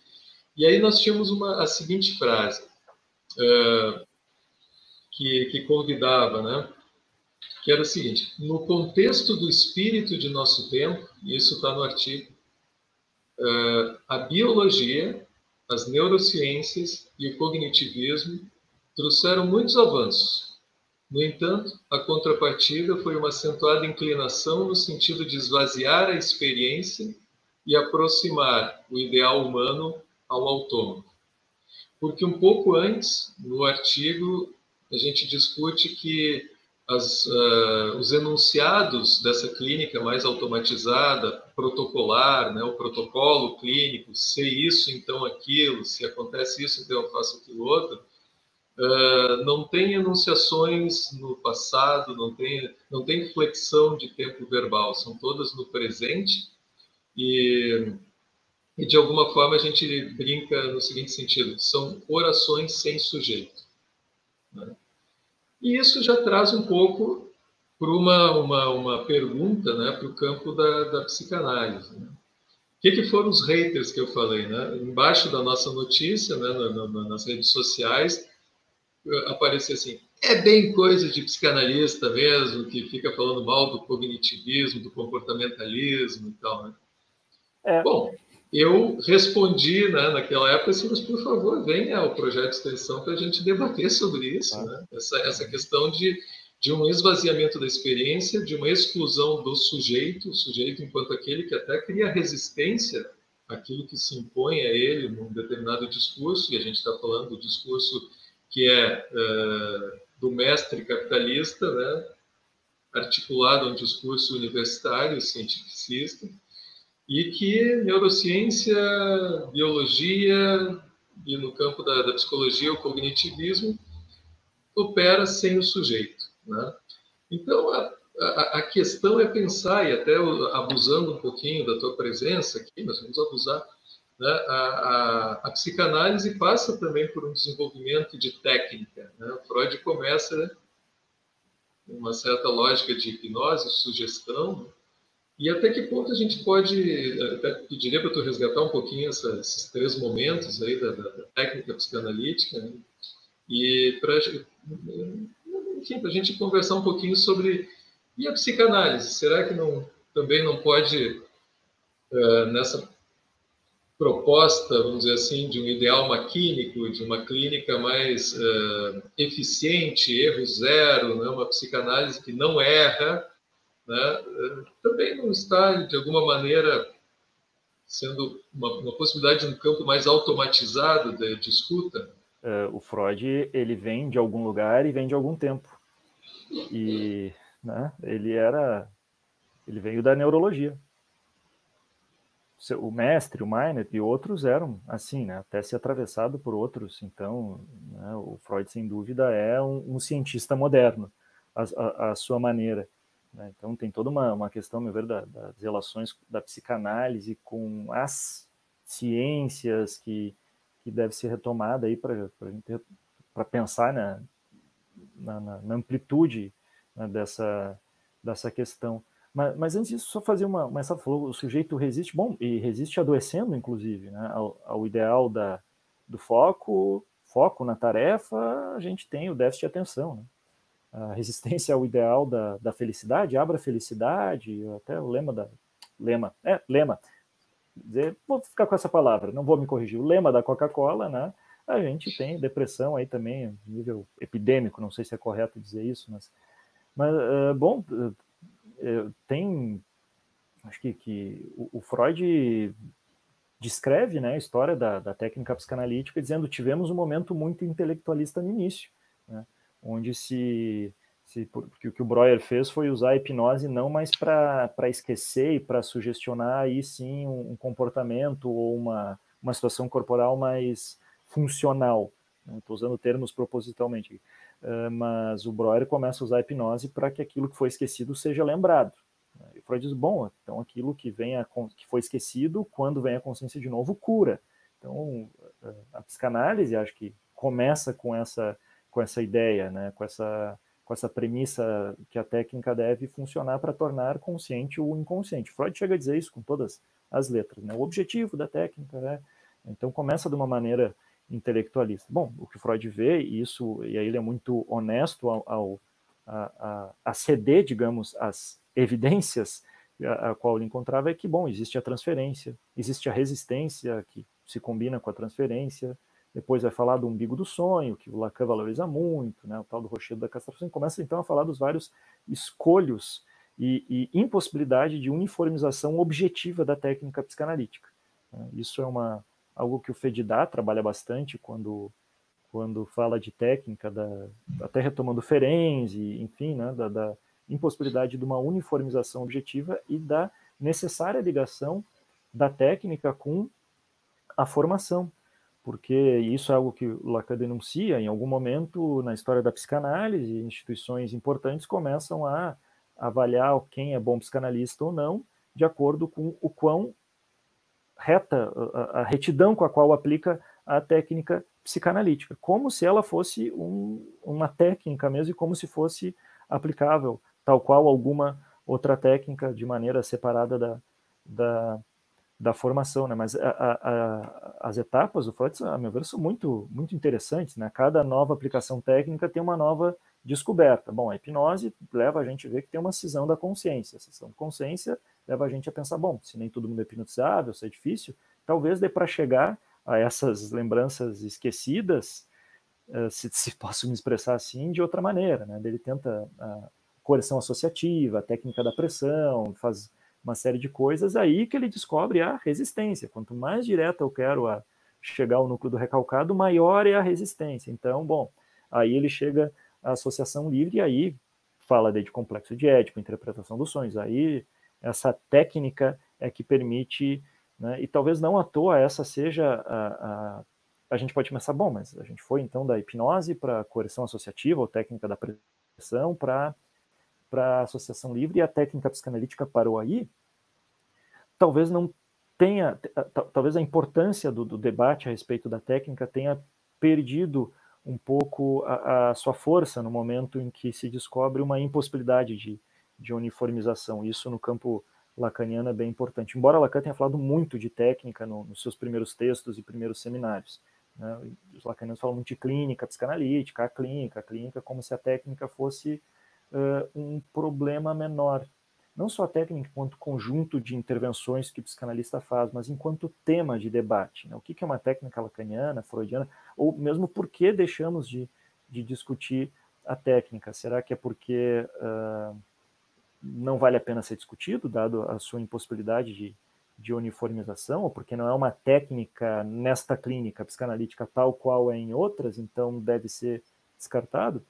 Speaker 2: E aí nós tínhamos uma a seguinte frase uh, que, que convidava, né? Que era o seguinte: no contexto do espírito de nosso tempo, isso está no artigo, uh, a biologia, as neurociências e o cognitivismo trouxeram muitos avanços. No entanto, a contrapartida foi uma acentuada inclinação no sentido de esvaziar a experiência e aproximar o ideal humano ao autônomo. Porque um pouco antes, no artigo, a gente discute que as, uh, os enunciados dessa clínica mais automatizada, protocolar, né, o protocolo clínico, se isso, então aquilo, se acontece isso, então eu faço aquilo outro, uh, não tem enunciações no passado, não tem, não tem flexão de tempo verbal, são todas no presente e, e de alguma forma a gente brinca no seguinte sentido, são orações sem sujeito. Né? E isso já traz um pouco para uma, uma, uma pergunta né, para o campo da, da psicanálise. Né? O que, que, foram os haters que eu falei? Né? Embaixo da nossa notícia, né, na, na, nas redes sociais, eh, aparecia assim: é bem coisa de psicanalista mesmo, que fica falando mal do cognitivismo, do comportamentalismo e tal. Né? É. Bom, eu respondi né, naquela época assim, mas por favor, venha ao projeto de extensão para a gente debater sobre isso, né? essa, essa questão de, de um esvaziamento da experiência, de uma exclusão do sujeito, o sujeito enquanto aquele que até cria resistência àquilo que se impõe a ele num determinado discurso, e a gente está falando do discurso que é uh, do mestre capitalista, né, articulado a um discurso universitário, cientificista, e que neurociência, biologia e no campo da, da psicologia o cognitivismo opera sem o sujeito. Né? Então, a, a, a, questão é pensar, e até abusando um pouquinho da tua presença aqui, nós vamos abusar, né? a, a, psicanálise passa também por um desenvolvimento de técnica. Né? Freud começa né, uma certa lógica de hipnose, sugestão, e até que ponto a gente pode, até pediria para tu resgatar um pouquinho essa, esses três momentos aí da, da, da técnica psicanalítica, né? e para a gente conversar um pouquinho sobre e a psicanálise, será que não também não pode uh, nessa proposta, vamos dizer assim, de um ideal maquínico, de uma clínica mais uh, eficiente, erro zero, né? uma psicanálise que não erra, né, também não está, de alguma maneira, sendo uma, uma possibilidade de um campo mais automatizado de, de escuta?
Speaker 3: É, o Freud ele vem de algum lugar e vem de algum tempo. E né, ele era. Ele veio da neurologia. O mestre, o Meinert e outros eram assim, né, até se atravessado por outros. Então, né, o Freud, sem dúvida, é um, um cientista moderno, a, a, a sua maneira Né? Então tem toda uma, uma questão, meu ver, da, das relações da psicanálise com as ciências que, que deve ser retomada aí para pensar na, na, na amplitude né, dessa, dessa questão. Mas, mas, antes disso, só fazer uma. Mas ela falou, o sujeito resiste, bom, e resiste adoecendo, inclusive, né, ao, ao ideal da, do foco, foco na tarefa, a gente tem o déficit de atenção. Né? A resistência ao ideal da, da felicidade, abra a felicidade, até o lema da. Lema, é, lema. Dizer, vou ficar com essa palavra, não vou me corrigir. O lema da Coca-Cola, né? A gente tem depressão aí também, nível epidêmico, não sei se é correto dizer isso, mas. Mas, uh, bom, uh, tem. Acho que, que o, o Freud descreve né, a história da, da, técnica psicanalítica dizendo tivemos um momento muito intelectualista no início, né, onde se, se porque o que o Breuer fez foi usar a hipnose não mais para esquecer e para sugestionar aí sim um, um, comportamento ou uma, uma situação corporal mais funcional. Estou né, usando termos propositalmente, uh, mas o Breuer começa a usar a hipnose para que aquilo que foi esquecido seja lembrado. E Freud diz, bom, então aquilo que, vem a, que foi esquecido, quando vem a consciência de novo, cura. Então, a psicanálise, acho que começa com essa, com essa ideia, né? com, essa, com essa premissa que a técnica deve funcionar para tornar consciente o inconsciente. Freud chega a dizer isso com todas as letras. Né? O objetivo da técnica, né? então começa de uma maneira intelectualista. Bom, o que Freud vê, e isso, e aí ele é muito honesto ao, ao a, a, a ceder, digamos, as evidências a, a, qual ele encontrava é que, bom, existe a transferência, existe a resistência que se combina com a transferência, depois vai falar do umbigo do sonho, que o Lacan valoriza muito, né, o tal do rochedo da castração, começa então a falar dos vários escolhos e, e impossibilidade de uniformização objetiva da técnica psicanalítica. Né. Isso é uma, algo que o Fedidá trabalha bastante quando quando fala de técnica, da, até retomando Ferenzi, enfim, né, da, da impossibilidade de uma uniformização objetiva e da necessária ligação da técnica com a formação, porque isso é algo que Lacan denuncia em algum momento na história da psicanálise, instituições importantes começam a avaliar quem é bom psicanalista ou não, de acordo com o quão reta, a, a retidão com a qual aplica a técnica psicanalítica, como se ela fosse um, uma técnica mesmo e como se fosse aplicável tal qual alguma outra técnica de maneira separada da, da, da formação, né? Mas a, a, a, as etapas do Freud, a meu ver, são muito, muito interessantes, né? Cada nova aplicação técnica tem uma nova descoberta. Bom, a hipnose leva a gente a ver que tem uma cisão da consciência. A cisão de consciência leva a gente a pensar, bom, se nem todo mundo é hipnotizável, se é difícil, talvez dê para chegar a essas lembranças esquecidas, eh, se, se *laughs* posso me expressar assim, de outra maneira, né? Ele tenta coerção associativa, a técnica da pressão, faz uma série de coisas, aí que ele descobre a resistência. Quanto mais direta eu quero a chegar ao núcleo do recalcado, maior é a resistência. Então, bom, aí ele chega à associação livre e aí fala de complexo de ético, interpretação dos sonhos. Aí essa técnica é que permite, né, e talvez não à toa essa seja a, a, a gente pode pensar, bom, mas a gente foi então da hipnose para coerção associativa ou técnica da pressão para para a associação livre e a técnica psicanalítica parou aí, talvez não tenha, talvez a importância do, do debate a respeito da técnica tenha perdido um pouco a, a, sua força no momento em que se descobre uma impossibilidade de, de uniformização. Isso no campo lacaniano é bem importante. Embora Lacan tenha falado muito de técnica no, nos seus primeiros textos e primeiros seminários. Né? Os lacanianos falam muito de clínica psicanalítica, a clínica, a clínica como se a técnica fosse uh, um problema menor. Não só a técnica enquanto conjunto de intervenções que o psicanalista faz, mas enquanto tema de debate. Né? O que é uma técnica lacaniana, freudiana, ou mesmo por que deixamos de, de discutir a técnica? Será que é porque uh, não vale a pena ser discutido, dado a sua impossibilidade de, de uniformização, ou porque não é uma técnica nesta clínica psicanalítica tal qual é em outras, então deve ser descartado?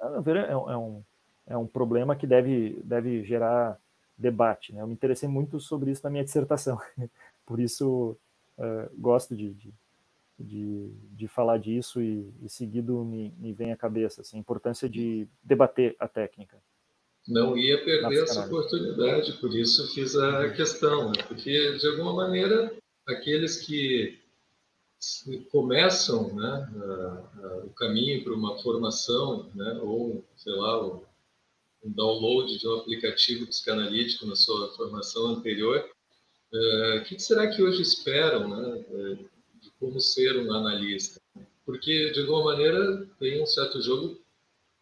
Speaker 3: A meu ver, é, é, um, é um problema que deve, deve gerar debate. Né? Eu me interessei muito sobre isso na minha dissertação, *laughs* por isso uh, gosto de, de, de, de, falar disso e, e seguido me, me vem à cabeça assim, a importância de debater a técnica.
Speaker 2: não ia perder essa oportunidade, por isso fiz a uhum. questão, né? porque de alguma maneira aqueles que começam né, a, a, o caminho para uma formação, né, ou sei lá, um download de um aplicativo psicanalítico na sua formação anterior, uh, o que será que hoje esperam né, de como ser um analista? Porque de alguma maneira tem um certo jogo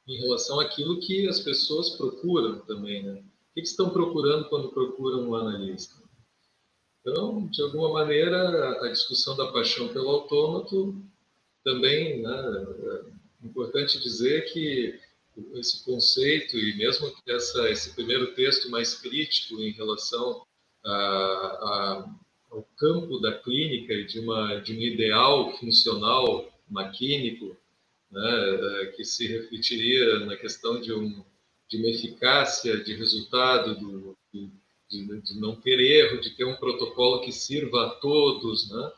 Speaker 2: em relação àquilo que as pessoas procuram também, né? O que estão procurando quando procuram um analista? Então, de alguma maneira, a discussão da paixão pelo autômato também, né, é importante dizer que esse conceito e mesmo essa, esse primeiro texto mais crítico em relação a, a, ao campo da clínica e de, uma, de um ideal funcional maquínico, né, é, que se refletiria na questão de, um, de uma eficácia de resultado, do, do, de, de, não ter erro, de ter um protocolo que sirva a todos. Né?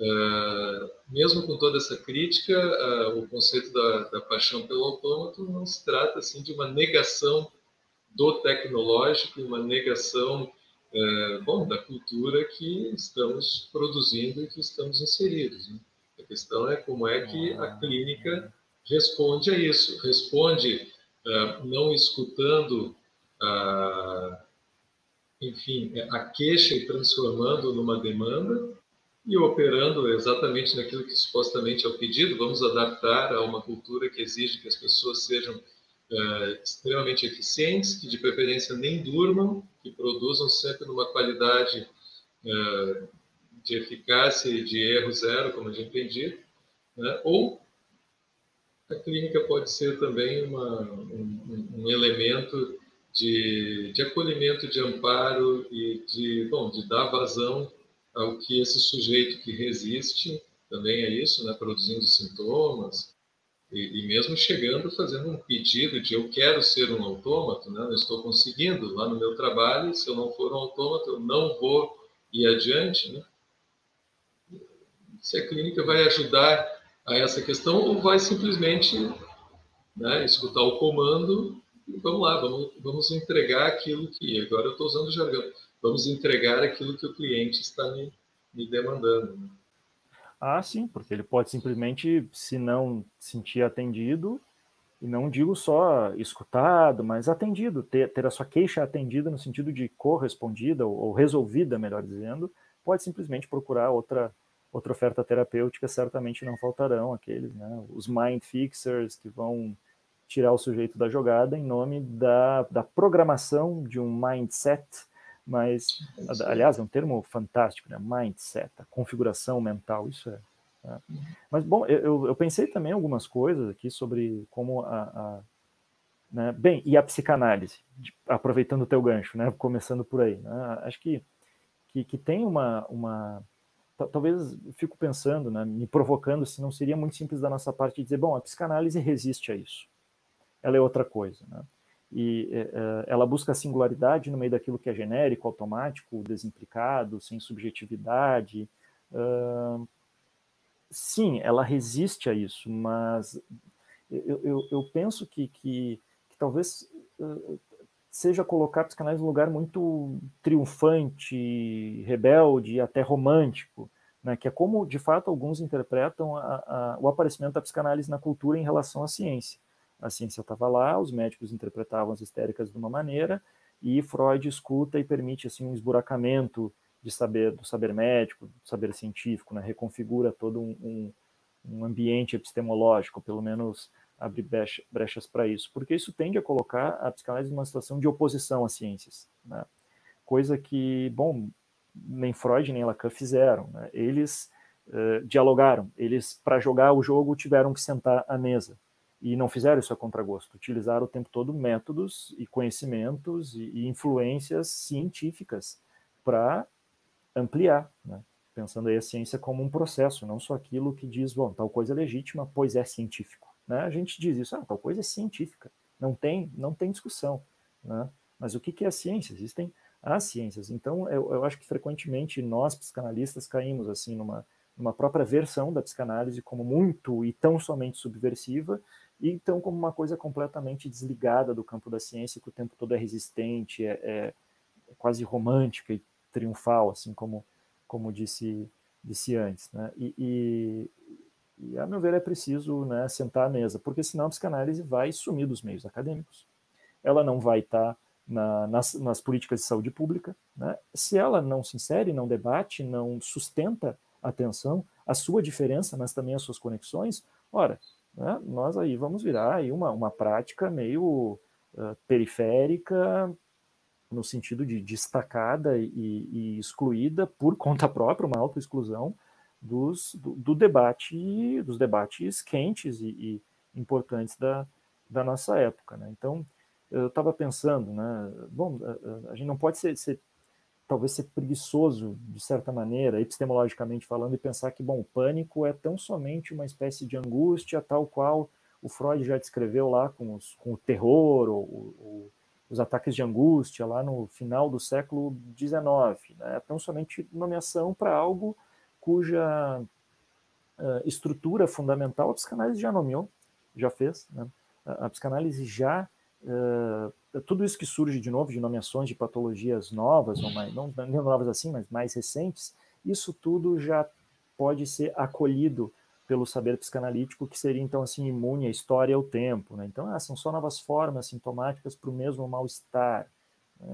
Speaker 2: Uh, mesmo com toda essa crítica, uh, o conceito da, da, paixão pelo autômato não se trata assim, de uma negação do tecnológico, uma negação uh, bom, da cultura que estamos produzindo e que estamos inseridos. Né? A questão é como é que a clínica responde a isso, responde não escutando, uh, enfim, a queixa e transformando numa demanda e operando exatamente naquilo que supostamente é o pedido. Vamos adaptar a uma cultura que exige que as pessoas sejam uh, extremamente eficientes, que de preferência nem durmam, que produzam sempre numa qualidade de eficácia e de erro zero, como a gente tem dito, né? ou a clínica pode ser também uma, um, um, elemento de, de acolhimento, de amparo e de, bom, de dar vazão ao que esse sujeito que resiste também é isso, né, produzindo sintomas e, e, mesmo chegando fazendo um pedido de eu quero ser um autômato, né, não estou conseguindo lá no meu trabalho, se eu não for um autômato eu não vou ir adiante, né? Se a clínica vai ajudar a essa questão ou vai simplesmente né, escutar o comando vamos lá, vamos, vamos entregar aquilo que, agora eu estou usando o jargão, vamos entregar aquilo que o cliente está me, me demandando. Né?
Speaker 3: Ah, sim, porque ele pode simplesmente, se não sentir atendido, e não digo só escutado, mas atendido, ter, ter a sua queixa atendida no sentido de correspondida ou, ou resolvida, melhor dizendo, pode simplesmente procurar outra outra oferta terapêutica certamente não faltarão aqueles, né? Os mind fixers que vão tirar o sujeito da jogada em nome da, da programação de um mindset, mas, aliás, é um termo fantástico, né? Mindset, a configuração mental, isso é. Né? Mas, bom, eu, eu pensei também algumas coisas aqui sobre como a, a né? Bem, e a psicanálise, aproveitando o teu gancho, né? Começando por aí, né? Acho que, que, que tem uma, uma talvez fico pensando, né, me provocando se não seria muito simples da nossa parte dizer, bom, a psicanálise resiste a isso. Ela é outra coisa, né? E é, é, ela busca singularidade no meio daquilo que é genérico, automático, desimplicado, sem subjetividade. Uh, sim, ela resiste a isso, mas eu, eu, eu penso que, que, que talvez uh, seja colocar a psicanálise num lugar muito triunfante, rebelde e até romântico, né, que é como, de fato, alguns interpretam a, a, o aparecimento da psicanálise na cultura em relação à ciência. A ciência estava lá, os médicos interpretavam as histéricas de uma maneira, e Freud escuta e permite assim um esburacamento de saber do saber médico, do saber científico, né, reconfigura todo um, um, um ambiente epistemológico, pelo menos abrir brechas para isso, porque isso tende a colocar a psicanálise numa situação de oposição às ciências, né? coisa que, bom, nem Freud nem Lacan fizeram. Né? Eles uh, dialogaram, eles, para jogar o jogo, tiveram que sentar à mesa, e não fizeram isso a contragosto, utilizaram o tempo todo métodos e conhecimentos e, e influências científicas para ampliar, né? pensando aí a ciência como um processo, não só aquilo que diz, bom, tal coisa é legítima, pois é científico. Né? A gente diz isso, ah, tal coisa é científica, não tem, não tem discussão. Né? Mas o que, que é a ciência? Existem as ciências. Então, eu, eu acho que frequentemente nós, psicanalistas, caímos assim numa, numa própria versão da psicanálise como muito e tão somente subversiva, e então como uma coisa completamente desligada do campo da ciência, que o tempo todo é resistente, é, é, é quase romântica e triunfal, assim como, como disse, disse antes. Né? E, e, e, a meu ver, é preciso né, sentar à mesa, porque senão a psicanálise vai sumir dos meios acadêmicos. Ela não vai estar na, nas, nas, políticas de saúde pública. Né? Se ela não se insere, não debate, não sustenta a atenção, a sua diferença, mas também as suas conexões, ora, né, nós aí vamos virar aí uma, uma prática meio uh, periférica, no sentido de destacada e, e, excluída por conta própria, uma autoexclusão dos, do, do, debate, dos debates quentes e, e importantes da, da nossa época. Né? Então, eu estava pensando, né? Bom, a, a, gente não pode ser, ser, talvez ser preguiçoso de certa maneira, epistemologicamente falando, e pensar que, bom, o pânico é tão somente uma espécie de angústia, tal qual o Freud já descreveu lá com, os, com o terror, ou, ou, os ataques de angústia lá no final do século XIX. Né? É tão somente nomeação para algo cuja uh, estrutura fundamental a psicanálise já nomeou, já fez. Né? A, a psicanálise já Uh, tudo isso que surge de novo, de nomeações de patologias novas, mais, não, não novas assim, mas mais recentes, isso tudo já pode ser acolhido pelo saber psicanalítico, que seria então assim imune à história e ao tempo. Né? Então, ah, são só novas formas sintomáticas para o mesmo mal-estar.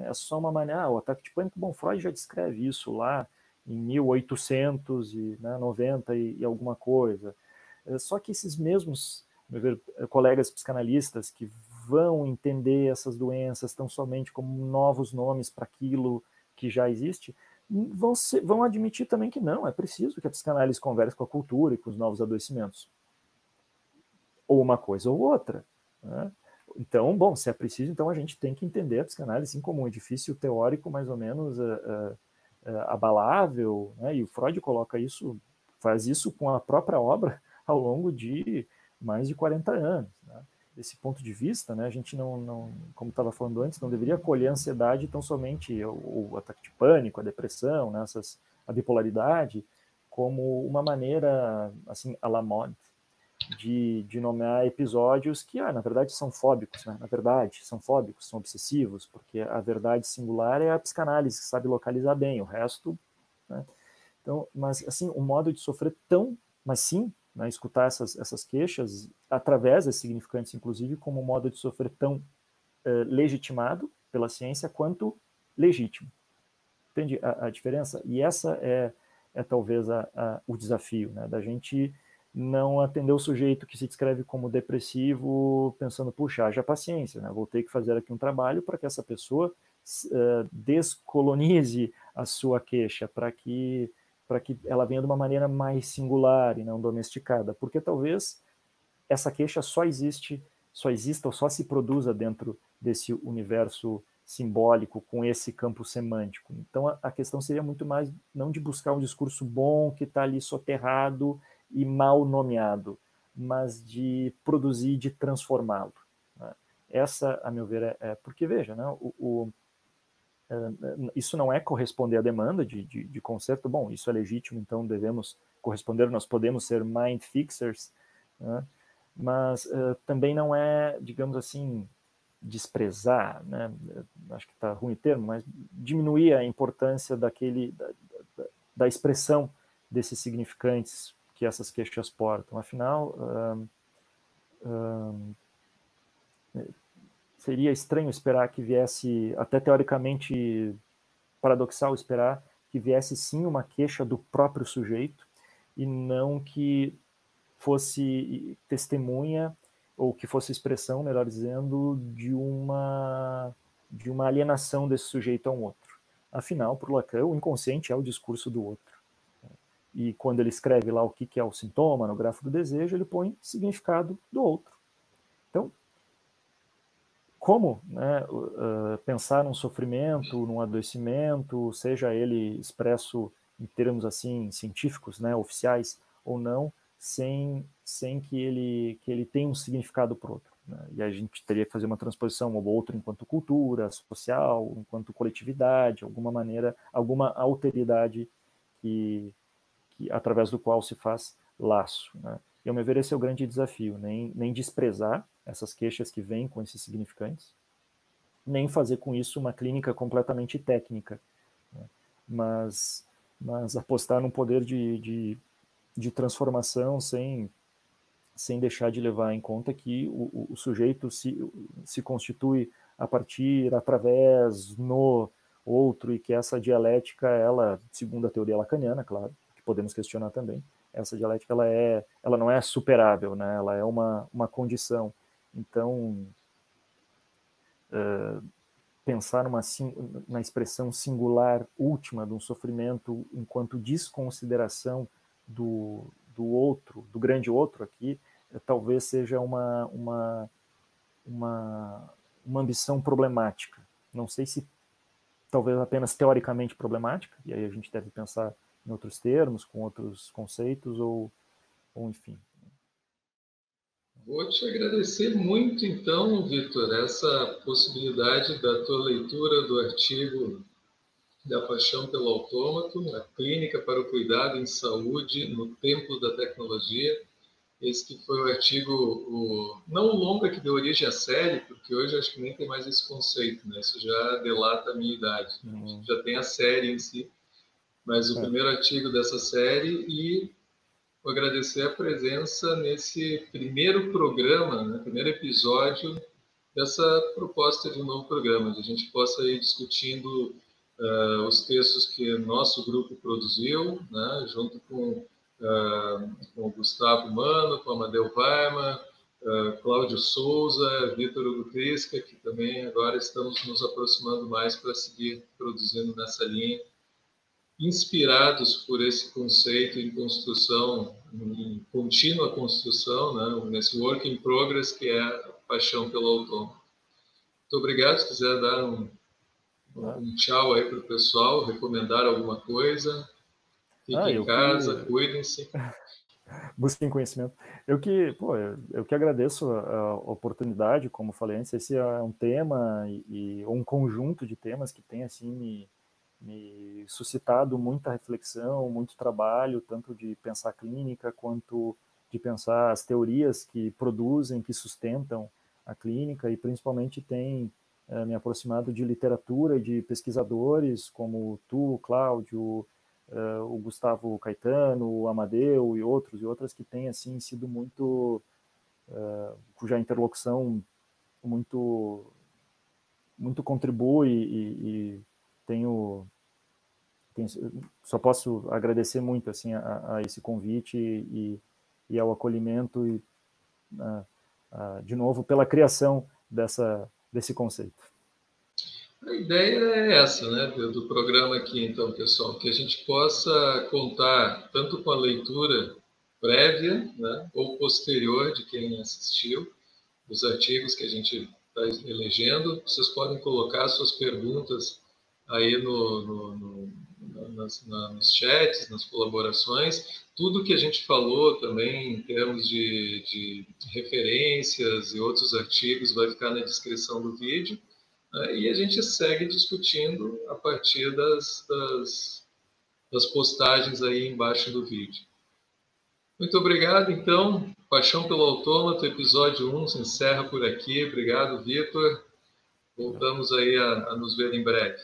Speaker 3: É só uma maneira. Ah, o ataque de pânico, bom, Freud já descreve isso lá em 1890 né, e, e alguma coisa. É, só que esses mesmos ver, colegas psicanalistas que vão entender essas doenças tão somente como novos nomes para aquilo que já existe, vão, ser, vão admitir também que não, é preciso que a psicanálise converse com a cultura e com os novos adoecimentos. Ou uma coisa ou outra. Né? Então, bom, se é preciso, então a gente tem que entender a psicanálise assim como um edifício teórico mais ou menos uh, uh, abalável, né? e o Freud coloca isso, faz isso com a própria obra ao longo de mais de 40 anos. Né? Desse ponto de vista, né, a gente não, não como estava falando antes, não deveria acolher a ansiedade tão somente o, o ataque de pânico, a depressão, né, essas, a bipolaridade, como uma maneira, assim, à la mode, de, de nomear episódios que, ah, na verdade, são fóbicos, né? na verdade, são fóbicos, são obsessivos, porque a verdade singular é a psicanálise, que sabe localizar bem, o resto, né? Então, mas, assim, o modo de sofrer tão, mas sim, né, escutar essas, essas queixas através desses significantes, inclusive, como um modo de sofrer tão uh, legitimado pela ciência quanto legítimo. Entende a, a diferença? E essa é, é talvez a, a, o desafio, né, da gente não atender o sujeito que se descreve como depressivo, pensando, puxa, haja paciência, né, vou ter que fazer aqui um trabalho para que essa pessoa uh, descolonize a sua queixa, para que para que ela venha de uma maneira mais singular e não domesticada, porque talvez essa queixa só existe, só exista ou só se produza dentro desse universo simbólico com esse campo semântico. Então a, a questão seria muito mais não de buscar um discurso bom que está ali soterrado e mal nomeado, mas de produzir, de transformá-lo. Né? Essa, a meu ver, é, é porque veja, né, o, o isso não é corresponder à demanda de, de, de, conserto, bom, isso é legítimo, então devemos corresponder, nós podemos ser mind fixers, né? mas uh, também não é, digamos assim, desprezar, né? acho que está ruim o termo, mas diminuir a importância daquele, da, da, da, expressão desses significantes que essas queixas portam. Afinal, uh, uh, seria estranho esperar que viesse, até teoricamente paradoxal esperar que viesse sim uma queixa do próprio sujeito e não que fosse testemunha ou que fosse expressão, melhor dizendo, de uma de uma alienação desse sujeito a um outro. Afinal, para Lacan, o inconsciente é o discurso do outro. E quando ele escreve lá o que é o sintoma no grafo do desejo, ele põe significado do outro. Como né, uh, pensar num sofrimento, num adoecimento, seja ele expresso em termos assim científicos, né, oficiais ou não, sem, sem que ele que ele tenha um significado outro. Né? E a gente teria que fazer uma transposição ou outra enquanto cultura social, enquanto coletividade, alguma maneira, alguma alteridade que que, através do qual se faz laço. Né? E, ao meu ver, esse é o grande desafio, nem, nem desprezar essas queixas que vêm com esses significantes, nem fazer com isso uma clínica completamente técnica, né? mas, mas apostar num poder de, de, de, transformação sem, sem deixar de levar em conta que o, o sujeito se, se constitui a partir, através, no outro, e que essa dialética, ela, segundo a teoria lacaniana, claro, que podemos questionar também, essa dialética ela é, ela não é superável, né? Ela é uma, uma condição. Então, uh, pensar numa, na expressão singular última de um sofrimento enquanto desconsideração do, do outro, do grande outro aqui, talvez seja uma, uma, uma, uma ambição problemática. Não sei se talvez apenas teoricamente problemática, e aí a gente deve pensar em outros termos, com outros conceitos, ou, ou enfim.
Speaker 2: Vou te agradecer muito, então, Vitor, essa possibilidade da tua leitura do artigo da Paixão pelo Autômato, a Clínica para o Cuidado em Saúde no Templo da Tecnologia. Esse que foi o artigo, o, não o longa que deu origem à série, porque hoje acho que nem tem mais esse conceito, né? Isso já delata a minha idade. Uhum. Já tem a série em si, mas o é. primeiro artigo dessa série e vou agradecer a presença nesse primeiro programa, né? primeiro episódio dessa proposta de um novo programa, onde a gente possa ir discutindo uh, os textos que nosso grupo produziu, né? junto com uh, com o Gustavo Mano, com Amadeu Weimar, uh, Cláudio Souza, Vitor Hugo Crisca, que também agora estamos nos aproximando mais para seguir produzindo nessa linha, inspirados por esse conceito em construção, em contínua construção, né, nesse work in progress que é a paixão pelo autônomo. Muito obrigado. Se quiser dar um, um tchau aí para o pessoal, recomendar alguma coisa. Fiquem ah, em casa, que... cuidem-se. *laughs*
Speaker 3: Busquem conhecimento. Eu que, pô, eu, eu, que agradeço a, a, oportunidade, como falei antes, esse é um tema e, e um conjunto de temas que tem assim me, me suscitado muita reflexão, muito trabalho, tanto de pensar clínica quanto de pensar as teorias que produzem, que sustentam a clínica e principalmente tem é, me aproximado de literatura, de pesquisadores como tu, Cláudio, uh, o Gustavo Caetano, o Amadeu e outros e outras que têm assim sido muito uh, cuja interlocução muito muito contribui e, e tenho, tenho, só posso agradecer muito assim a, a esse convite e, e, ao acolhimento e uh, de novo pela criação dessa desse conceito.
Speaker 2: A ideia é essa, né, do programa aqui, então, pessoal, que a gente possa contar tanto com a leitura prévia, né, ou posterior de quem assistiu, dos artigos que a gente está elegendo. Vocês podem colocar suas perguntas aí no, no, no, nas, na, nos chats, nas colaborações. Tudo que a gente falou também em termos de, de referências e outros artigos vai ficar na descrição do vídeo. Né? E a gente segue discutindo a partir das, das, das postagens aí embaixo do vídeo. Muito obrigado, então. Paixão pelo Autômato, episódio 1 se encerra por aqui. Obrigado, Vitor. Voltamos aí a, a nos ver em breve.